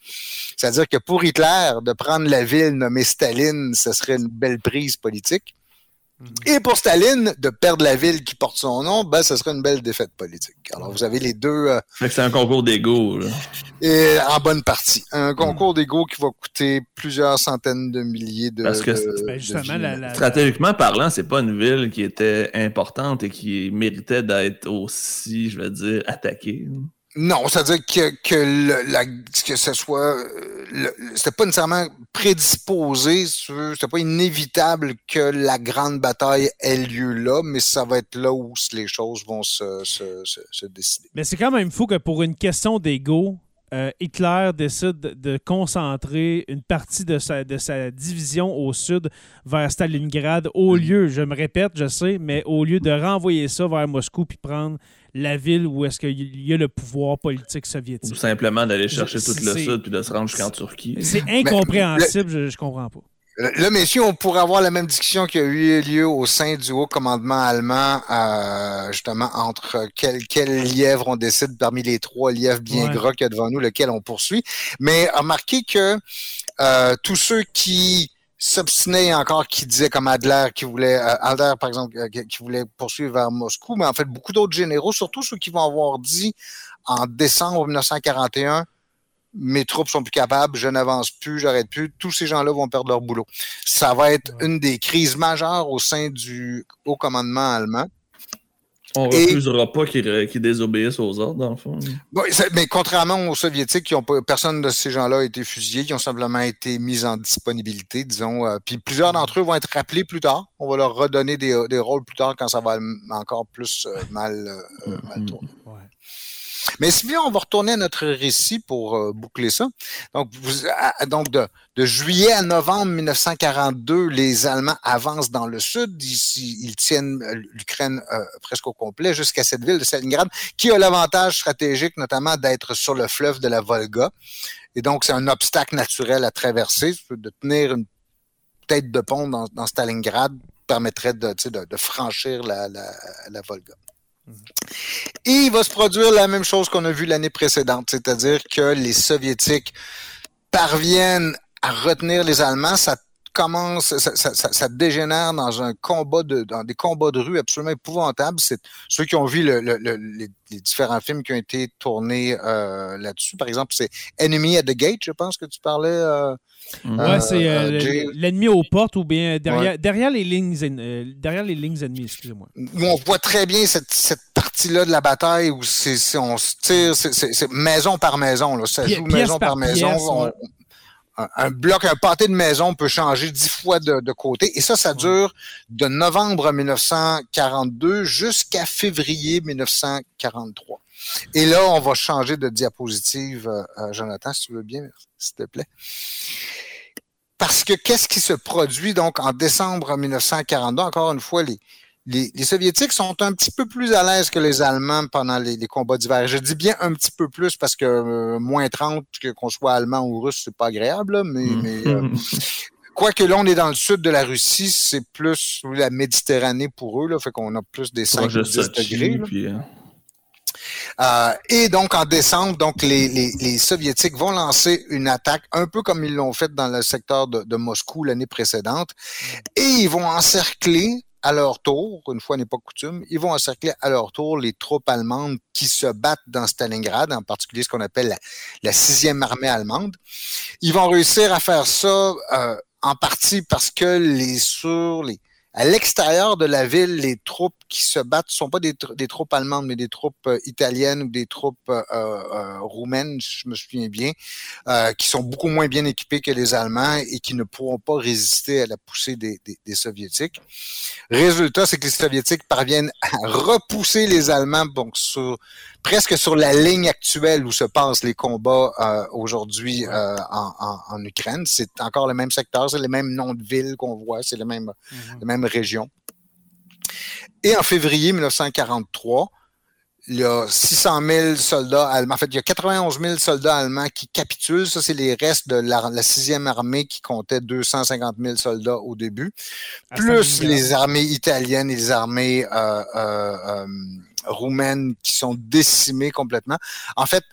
C'est-à-dire que pour Hitler, de prendre la ville nommée Staline, ce serait une belle prise politique. Mhm. Et pour Staline, de perdre la ville qui porte son nom, ben, ce serait une belle défaite politique. Alors, vous avez les deux euh, Fait que c'est un concours d'ego. et en bonne partie. Un concours d'ego qui va coûter plusieurs centaines de milliers de. Parce que de- Ben, justement, vies. la, la- Stratégiquement parlant, c'est pas une ville qui était importante et qui méritait d'être aussi, je vais dire, attaquée. Non, c'est-à-dire que, que, le- la, que ce soit. euh, C'était pas nécessairement prédisposé, c'était pas inévitable que la grande bataille ait lieu là, mais ça va être là où les choses vont se, se, se, se décider. Mais c'est quand même fou que pour une question d'ego, euh, Hitler décide de- de concentrer une partie de sa, de sa division au sud vers Stalingrad, au lieu, je me répète, je sais, mais au lieu de renvoyer ça vers Moscou puis prendre la ville où est-ce qu'il y a le pouvoir politique Ou soviétique. simplement d'aller chercher Je- tout le sud puis de se rendre jusqu'en Turquie. C'est incompréhensible, je, je comprends pas. Là, messieurs, on pourrait avoir la même discussion qui a eu lieu au sein du haut commandement allemand, euh, justement, entre quel, quel lièvre on décide parmi les trois lièvres bien Ouais. gras qu'il y a devant nous, lequel on poursuit. Mais remarquez que euh, tous ceux qui s'obstinaient encore, qui disaient comme Adler, qui voulait, euh, Adler, par exemple, euh, qui qui voulait poursuivre vers Moscou, mais en fait, beaucoup d'autres généraux, surtout ceux qui vont avoir dit en décembre 1941, mes troupes sont plus capables, je n'avance plus, j'arrête plus. Tous ces gens-là vont perdre leur boulot. Ça va être une des crises majeures au sein du haut commandement allemand. On Et- refusera pas qu'ils désobéissent aux ordres, dans le fond. Bon, mais contrairement aux Soviétiques, qui ont pas, personne de ces gens-là a été fusillé, qui ont simplement été mis en disponibilité, disons. euh, puis plusieurs d'entre eux vont être rappelés plus tard. On va leur redonner des, des rôles plus tard quand ça va encore plus euh, mal, euh, euh, mal tourner. Ouais. Mais si bien, on va retourner à notre récit pour euh, boucler ça. Donc, vous, à- donc de, de juillet à novembre 1942, les Allemands avancent dans le sud. Ils, ils tiennent euh, l'Ukraine euh, presque au complet jusqu'à cette ville de Stalingrad, qui a l'avantage stratégique notamment d'être sur le fleuve de la Volga. Et donc, c'est un obstacle naturel à traverser. De tenir une tête de pont dans, dans Stalingrad permettrait de, de, de franchir la, la, la Volga. Et il va se produire la même chose qu'on a vu l'année précédente, c'est-à-dire que les Soviétiques parviennent à retenir les Allemands. Commence, ça, ça, ça, ça dégénère dans un combat de, dans des combats de rue absolument épouvantables. C'est ceux qui ont vu le, le, le, les, les, différents films qui ont été tournés euh, là-dessus. Par exemple, c'est Enemy at the Gate, je pense que tu parlais. Euh, Mhm. Ouais, c'est euh, euh, Jay- l'ennemi aux portes ou bien derrière, Ouais. derrière, les, lignes, euh, derrière les lignes ennemies, excusez-moi. où on voit très bien cette, cette partie-là de la bataille où c'est, c'est- on se tire, c'est, c'est- c'est maison par maison. Là. Ça joue pièce maison par, par maison. pièce, On- ouais. Un, un bloc, un pâté de maison peut changer dix fois de, de côté. Et ça, ça dure de novembre 1942 jusqu'à février 1943. Et là, on va changer de diapositive, euh, euh, Jonathan, si tu veux bien, s'il te plaît. Parce que qu'est-ce qui se produit donc en décembre 1942? Encore une fois, les, les, les Soviétiques sont un petit peu plus à l'aise que les Allemands pendant les, les combats d'hiver. Je dis bien un petit peu plus parce que euh, moins 30, que qu'on soit allemand ou russe, c'est pas agréable, mais, Mhm. mais euh, quoique là, on est dans le sud de la Russie, c'est plus la Méditerranée pour eux, là, fait qu'on a plus des 5 Proche ou de 10 Sochi, degrés. puis, euh, Euh, et donc en décembre, donc les, les, les, soviétiques vont lancer une attaque un peu comme ils l'ont fait dans le secteur de, de Moscou l'année précédente, et ils vont encercler à leur tour, une fois n'est pas coutume, ils vont encercler à leur tour les troupes allemandes qui se battent dans Stalingrad, en particulier ce qu'on appelle la, sixième armée allemande. Ils vont réussir à faire ça euh, en partie parce que les sur les à l'extérieur de la ville, les troupes qui se battent ne sont pas des, troupes allemandes, mais des troupes euh, italiennes ou des troupes euh, euh, roumaines, je me souviens bien, euh, qui sont beaucoup moins bien équipées que les Allemands et qui ne pourront pas résister à la poussée des, des, des Soviétiques. Résultat, c'est que les Soviétiques parviennent à repousser les Allemands donc, sur presque sur la ligne actuelle où se passent les combats euh, aujourd'hui euh, en, en, en, Ukraine. C'est encore le même secteur, c'est les mêmes noms de villes qu'on voit, c'est les mêmes, mm -hmm. les mêmes régions. Et en février 1943, il y a 600 000 soldats allemands. En fait, il y a 91 000 soldats allemands qui capitulent. Ça, c'est les restes de la, la, sixième armée qui comptait 250 000 soldats au début, à plus les armées italiennes et les armées euh, euh, euh, roumaines qui sont décimées complètement. En fait,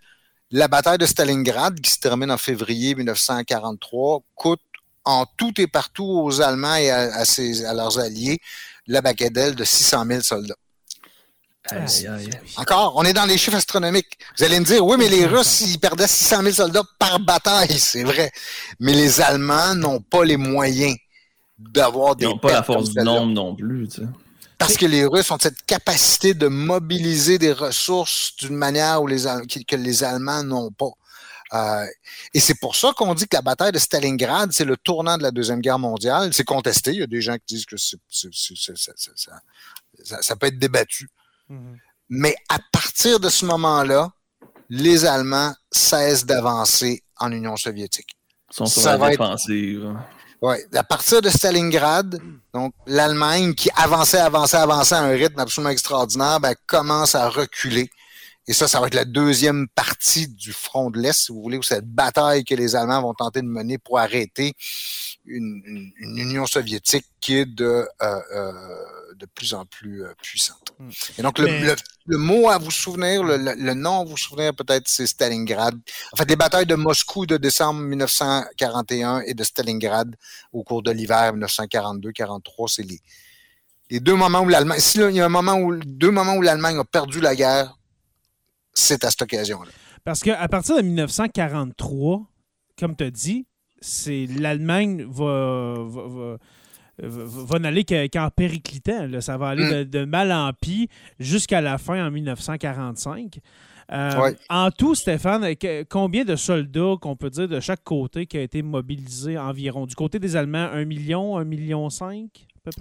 la bataille de Stalingrad, qui se termine en février 1943, coûte en tout et partout aux Allemands et à, à, ses, à leurs alliés la bagatelle de 600 000 soldats. Aïe, aïe. Encore, on est dans les chiffres astronomiques. Vous allez me dire, oui, mais les Russes, ils perdaient 600 000 soldats par bataille, c'est vrai. Mais les Allemands n'ont pas les moyens d'avoir des. Ils n'ont pas la force du nombre non plus, tu sais. Parce que les Russes ont cette capacité de mobiliser des ressources d'une manière où les, que les Allemands n'ont pas. Euh, et c'est pour ça qu'on dit que la bataille de Stalingrad, c'est le tournant de la Deuxième Guerre mondiale. C'est contesté. Il y a des gens qui disent que ça, peut être débattu. Mmh. Mais à partir de ce moment-là, les Allemands cessent d'avancer en Union soviétique. Ils sont sur ça la défensive. Être... Ouais. À partir de Stalingrad, donc l'Allemagne qui avançait, avançait, avançait à un rythme absolument extraordinaire, ben, commence à reculer. Et ça, ça va être la deuxième partie du front de l'Est, si vous voulez, ou cette bataille que les Allemands vont tenter de mener pour arrêter une, une, une Union soviétique qui est de, euh, euh, de plus en plus euh, puissante. Mm. Et donc, le, Mais... le, le, mot à vous souvenir, le, le nom à vous souvenir, peut-être, c'est Stalingrad. En fait, les batailles de Moscou de décembre 1941 et de Stalingrad au cours de l'hiver 1942-43, c'est les, les deux moments où l'Allemagne, si il y a un moment où, deux moments où l'Allemagne a perdu la guerre, c'est à cette occasion-là. Parce qu'à partir de 1943, comme tu as dit, c'est l'Allemagne va, va, va, va n'aller qu'en périclitant. Là. Ça va aller mm. de, de, mal en pis jusqu'à la fin en 1945. Euh, ouais. En tout, Stéphane, combien de soldats qu'on peut dire de chaque côté qui a été mobilisé environ? Du côté des Allemands, 1 million, 1 million 5?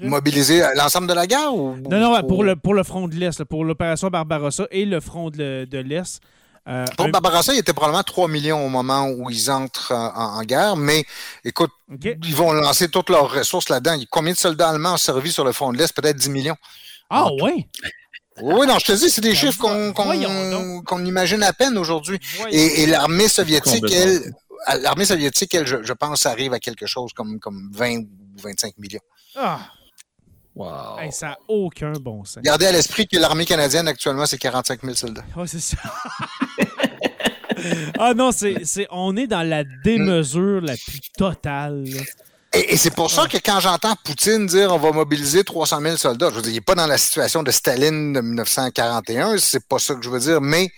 Mobiliser l'ensemble de la guerre ou Non, non, pour le, pour le front de l'Est, pour l'opération Barbarossa et le front de l'Est. Euh, pour un... Barbarossa, il était probablement 3 millions au moment où ils entrent en, en guerre, mais écoute, okay. ils vont lancer toutes leurs ressources là-dedans. Combien de soldats allemands ont servi sur le front de l'Est? Peut-être 10 millions. Ah oui? Oui, non, je te dis, c'est des chiffres qu'on qu qu imagine à peine aujourd'hui. Et, et l'armée soviétique, elle, l'armée soviétique, elle, je, je, pense, arrive à quelque chose comme, comme 20 ou 25 millions. Ah! Wow. Hey, ça n'a aucun bon sens. Gardez à l'esprit que l'armée canadienne, actuellement, c'est 45 000 soldats. Oui, c'est ça. ah non, c'est, on est dans la démesure la plus totale. Et, et c'est pour ça que quand j'entends Poutine dire on va mobiliser 300 000 soldats, je veux dire, il n'est pas dans la situation de Staline de 1941, c'est pas ça que je veux dire, mais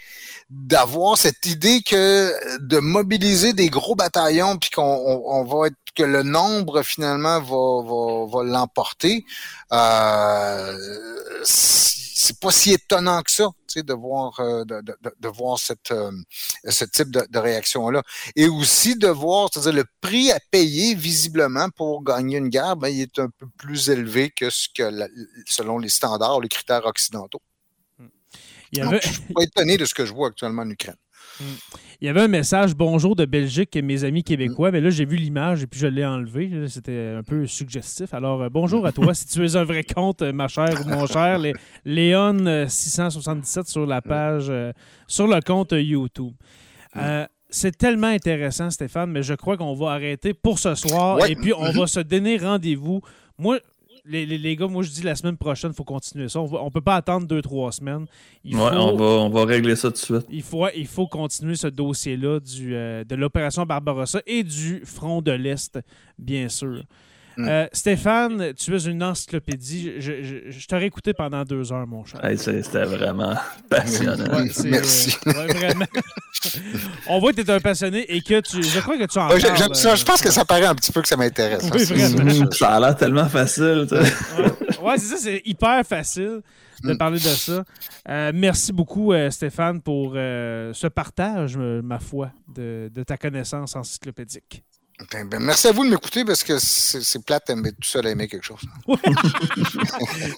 d'avoir cette idée que de mobiliser des gros bataillons puis qu'on on, on va être que le nombre finalement va, va, va l'emporter, euh, c'est pas si étonnant que ça, de voir euh, de, de, de, voir cette euh, ce type de, réaction là, et aussi de voir, c'est-à-dire le prix à payer visiblement pour gagner une guerre, ben, il est un peu plus élevé que ce que selon les standards, les critères occidentaux. Il y avait... Donc, je suis pas étonné de ce que je vois actuellement en Ukraine. Mm. Il y avait un message bonjour de Belgique, mes amis québécois, mais là j'ai vu l'image et puis je l'ai enlevé. C'était un peu suggestif. Alors euh, bonjour à toi si tu es un vrai compte, ma chère ou mon cher, les, Léon 677 sur la page, euh, sur le compte YouTube. Euh, c'est tellement intéressant, Stéphane, mais je crois qu'on va arrêter pour ce soir ouais. et puis on va se donner rendez-vous. Moi, Les, les- les gars, moi je dis la semaine prochaine, il faut continuer ça. On, va- on peut pas attendre deux, trois semaines. Il Ouais, faut, on, va, on va régler ça tout de suite. il faut, il faut continuer ce dossier-là du, euh, de l'opération Barbarossa et du front de l'Est, bien sûr. Mm. Euh, Stéphane, tu es une encyclopédie. Je, je- je t'aurais écouté pendant deux heures, mon cher. Hey, C'était vraiment passionnant. Ouais, Merci. euh, ouais, vraiment. On voit que tu es un passionné et que tu. Je crois que tu en Ouais, parles, ça. euh, Je pense que ça paraît un petit peu que ça m'intéresse. hein, Oui, c'est- vraiment. c'est- Mhm, Ça a l'air tellement facile. Ouais, Ouais, c'est ça, c'est hyper facile de Mm. parler de ça. Euh, merci beaucoup, euh, Stéphane, pour euh, ce partage, euh, ma foi, de, de ta connaissance encyclopédique. Ben, ben, merci à vous de m'écouter parce que c'est plate d'aimer tout seul à aimer quelque chose.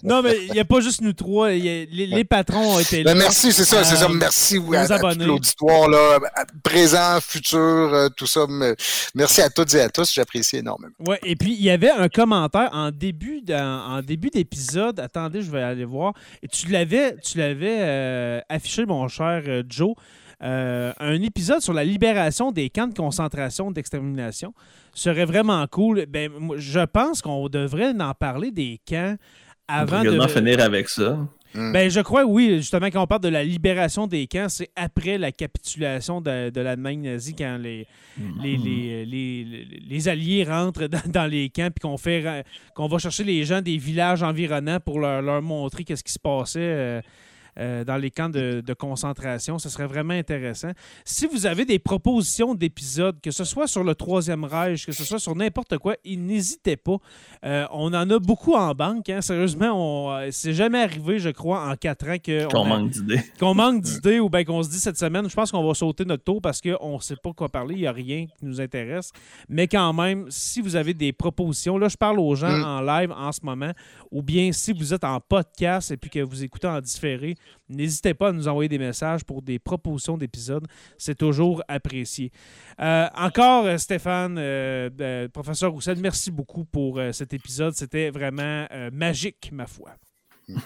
Non, mais il n'y a pas juste nous trois. a- les, les patrons ont été là. Ben, merci, c'est ça, c'est ça. Euh, Merci oui, à, à l'auditoire, là, présent, futur, euh, tout ça. Me- Merci à toutes et à tous, j'apprécie énormément. Ouais, et puis il y avait un commentaire en début en début d'épisode. Attendez, je vais aller voir. Et tu l'avais tu l'avais euh, affiché, mon cher Joe. Euh, un épisode sur la libération des camps de concentration d'extermination serait vraiment cool. Ben, moi, je pense qu'on devrait en parler des camps avant de. Finir avec ça. Ben, je crois, oui, justement, quand on parle de la libération des camps, c'est après la capitulation de, de l'Allemagne nazie, quand les, les, les, les- les Alliés rentrent dans, dans les camps, puis qu'on fait ra- qu'on va chercher les gens des villages environnants pour leur, leur montrer qu'est-ce qui se passait. euh, euh, dans les camps de, de concentration. Ce serait vraiment intéressant. Si vous avez des propositions d'épisodes, que ce soit sur le Troisième Reich, que ce soit sur n'importe quoi, n'hésitez pas. Euh, on en a beaucoup en banque. hein. Sérieusement, on, euh, c'est jamais arrivé, je crois, en quatre ans que Qu'on on a- manque d'idées. qu'on manque d'idées ou bien qu'on se dit cette semaine, je pense qu'on va sauter notre tour parce qu'on ne sait pas quoi parler, il n'y a rien qui nous intéresse. Mais quand même, si vous avez des propositions, là, je parle aux gens Mm. en live en ce moment, ou bien si vous êtes en podcast et puis que vous écoutez en différé, n'hésitez pas à nous envoyer des messages pour des propositions d'épisodes. C'est toujours apprécié. Euh, encore, euh, Stéphane, euh, professeur Roussel, merci beaucoup pour cet épisode. C'était vraiment magique, ma foi.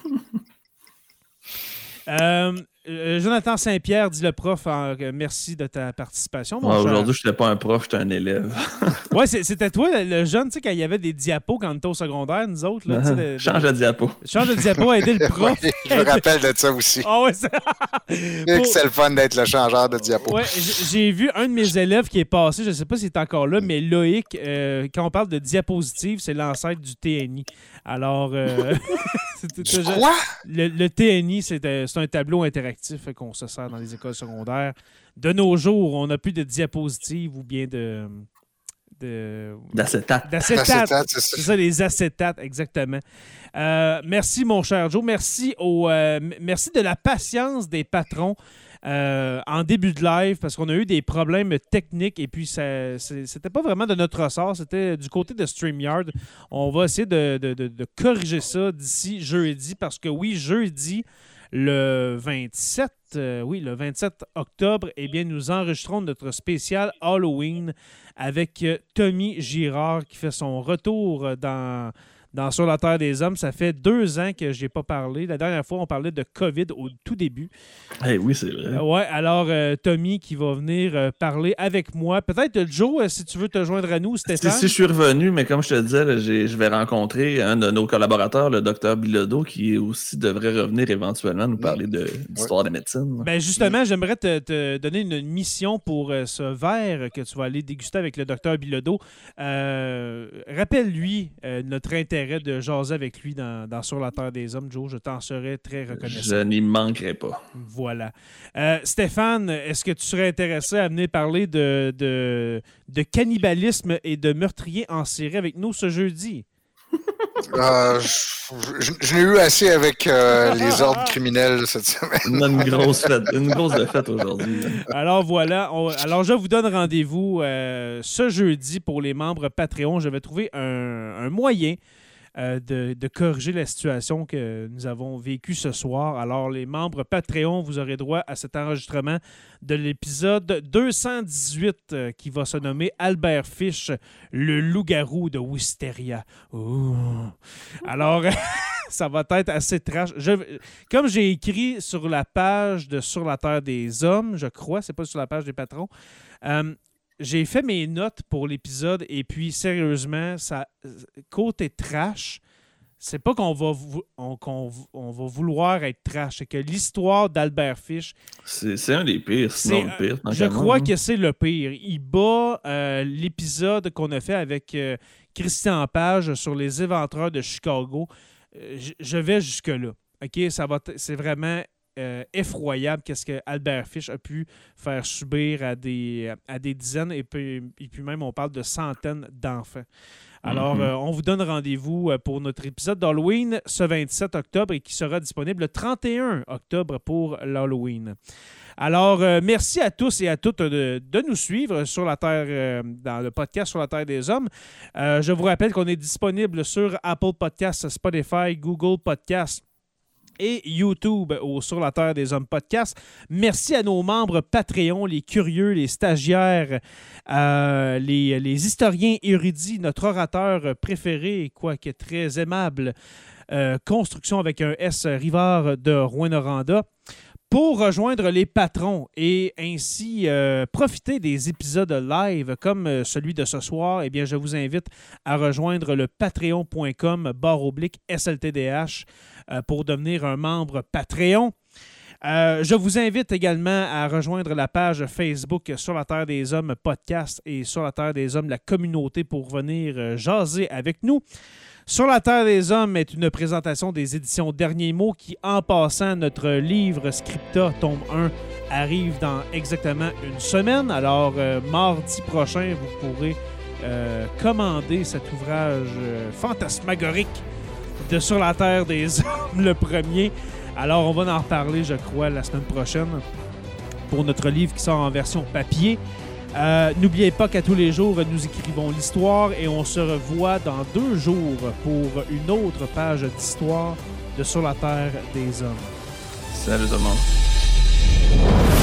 Euh, euh, Jonathan Saint-Pierre, dit le prof, en- euh, merci de ta participation. mon Ouais, cher. Aujourd'hui, je n'étais pas un prof, j'étais un élève. Ouais, c'était toi, le, jeune, tu sais, quand il y avait des diapos quand on était au secondaire, nous autres. Là, tu sais, de- de- Change de diapo. change de diapo, aider le prof. Ouais, je me rappelle de ça aussi. Ah ouais, c'est- Pour- le fun d'être le changeur de diapo. Ouais, j'ai vu un de mes élèves qui est passé, je sais pas s'il est encore là, mais Loïc, euh, quand on parle de diapositive, c'est l'ancêtre du TNI. Alors, euh, c'était le, le TNI, c'est c'est un tableau interactif euh, qu'on se sert dans les écoles secondaires. De nos jours, on n'a plus de diapositives ou bien de. de D'acétate. d'acétate. Acétate, c'est ça. ça, les acétates, exactement. Euh, merci, mon cher Joe. Merci, au, euh, merci de la patience des patrons euh, en début de live parce qu'on a eu des problèmes techniques et puis ça, c'était pas vraiment de notre ressort, c'était du côté de StreamYard. On va essayer de, de- de- de corriger ça d'ici jeudi parce que oui, jeudi, le 27, euh, oui, le 27 octobre, eh bien, nous enregistrons notre spécial Halloween avec euh, Tommy Girard qui fait son retour dans, dans Sur la Terre des Hommes. Ça fait deux ans que je n'ai pas parlé. La dernière fois, on parlait de COVID au tout début. Eh oui, c'est vrai. Euh, ouais, alors euh, Tommy qui va venir euh, parler avec moi. Peut-être Joe, si tu veux te joindre à nous, Si, Stéphane. si je suis revenu, mais comme je te disais, là, je vais rencontrer un de nos collaborateurs, le docteur Bilodeau, qui aussi devrait revenir éventuellement nous parler de- d'histoire de médecine. Ben justement, j'aimerais te, te donner une mission pour ce verre que tu vas aller déguster avec le docteur Bilodeau. Rappelle-lui notre intérêt de jaser avec lui dans, dans Sur la Terre des Hommes, Joe. Je t'en serais très reconnaissant. Je n'y manquerai pas. Voilà. Euh, Stéphane, est-ce que tu serais intéressé à venir parler de, de, de cannibalisme et de meurtrier en série avec nous ce jeudi? Euh, je je- je n'ai eu assez avec euh, les ordres criminels cette semaine. On a une grosse fête, une grosse fête aujourd'hui. Alors voilà. On- alors je vous donne rendez-vous euh, ce jeudi pour les membres Patreon. Je vais trouver un, un moyen euh, de, corriger la situation que nous avons vécue ce soir. Alors les membres Patreon, vous aurez droit à cet enregistrement de l'épisode 218 euh, qui va se nommer Albert Fish, le loup-garou de Wisteria. Alors, ça va être assez trash. Comme j'ai écrit sur la page de Sur la Terre des Hommes, je crois, c'est pas sur la page des patrons, euh, j'ai fait mes notes pour l'épisode et puis sérieusement, ça côté trash, c'est pas qu'on va, on, on va vouloir être trash, c'est que l'histoire d'Albert Fish. C'est un des pires, sinon le pire. Je crois que c'est le pire. Il bat euh, l'épisode qu'on a fait avec euh, Christian Page sur les éventreurs de Chicago. Euh, je vais jusque-là. OK? Ça va c'est vraiment effroyable qu'est-ce que Albert Fish a pu faire subir à des, à des dizaines et puis, et puis même on parle de centaines d'enfants. Alors, mhm. euh, on vous donne rendez-vous euh, pour notre épisode d'Halloween ce 27 octobre et qui sera disponible le 31 octobre pour l'Halloween. Alors, euh, merci à tous et à toutes de, nous suivre sur la Terre, dans le podcast sur la Terre des Hommes. je vous rappelle qu'on est disponible sur Apple Podcasts, Spotify, Google Podcasts et YouTube au Sur la Terre des Hommes podcast. Merci à nos membres Patreon, les curieux, les stagiaires, euh, les, historiens érudits, notre orateur préféré, quoique très aimable, euh, Construction avec un S Rivard de Rouen-Noranda pour rejoindre les patrons et ainsi euh, profiter des épisodes live comme euh, celui de ce soir, eh je vous invite à rejoindre le patreon.com barre oblique SLTDH euh, pour devenir un membre Patreon. je vous invite également à rejoindre la page Facebook Sur la Terre des Hommes podcast et Sur la Terre des Hommes, la communauté, pour venir jaser avec nous. Sur la Terre des Hommes est une présentation des éditions Derniers Mots qui, en passant, notre livre Scripta, tome 1, arrive dans exactement une semaine. Alors, euh, mardi prochain, vous pourrez euh, commander cet ouvrage euh, fantasmagorique de Sur la Terre des Hommes, le premier. Alors, on va en reparler, je crois, la semaine prochaine pour notre livre qui sort en version papier. Euh, n'oubliez pas qu'à tous les jours, nous écrivons l'histoire et on se revoit dans deux jours pour une autre page d'histoire de Sur la Terre des Hommes. Salut tout le.